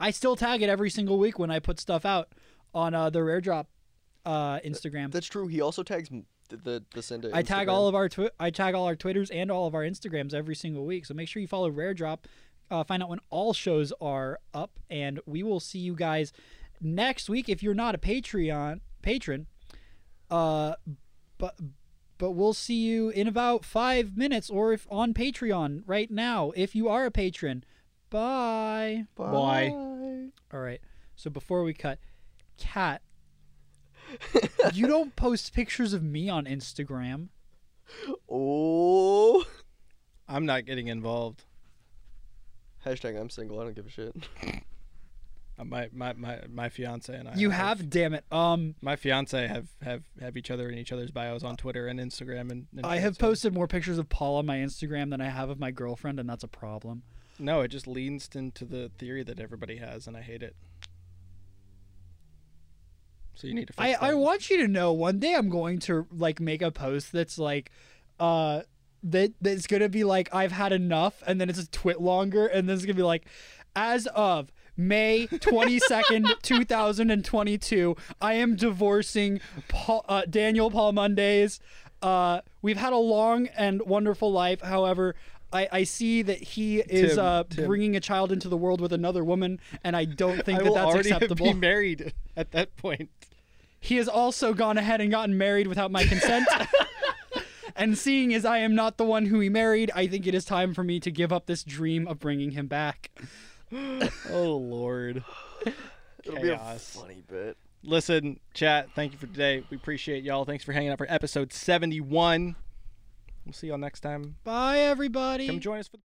I still tag it every single week when I put stuff out on uh, the Rare Drop uh, Instagram. That's true. He also tags m- the the send I tag all of our twi- I tag all our Twitters and all of our Instagrams every single week. So make sure you follow Rare Drop. Uh, find out when all shows are up, and we will see you guys next week. If you're not a Patreon patron, uh, but but we'll see you in about five minutes, or if on Patreon right now. If you are a patron, bye. Bye. All right. So before we cut, Cat, you don't post pictures of me on Instagram. Oh. I'm not getting involved. Hashtag I'm single. I don't give a shit. Uh, my my my my fiance and I. You have, damn it. Um, My fiance have have have each other in each other's bios on Twitter and Instagram and. and I have so- posted more pictures of Paul on my Instagram than I have of my girlfriend, and that's a problem. No, it just leans into the theory that everybody has, and I hate it. So you need to. Fix I, I want you to know one day I'm going to like make a post that's like, uh, that that's gonna be like I've had enough, and then it's a TwitLonger, and then it's gonna be like, as of May 22nd, 2022, I am divorcing Paul, uh, Daniel Paul Mondays. Uh, we've had a long and wonderful life. However, I, I see that he is Tim, uh, Tim. bringing a child into the world with another woman, and I don't think I that will that's already acceptable. be married at that point. He has also gone ahead and gotten married without my consent. and seeing as I am not the one who he married, I think it is time for me to give up this dream of bringing him back. Oh Lord. It'll Chaos. be a funny bit. Listen, chat. Thank you for today. We appreciate y'all. Thanks for hanging out for episode seventy-one. We'll see y'all next time. Bye, everybody. Come join us for.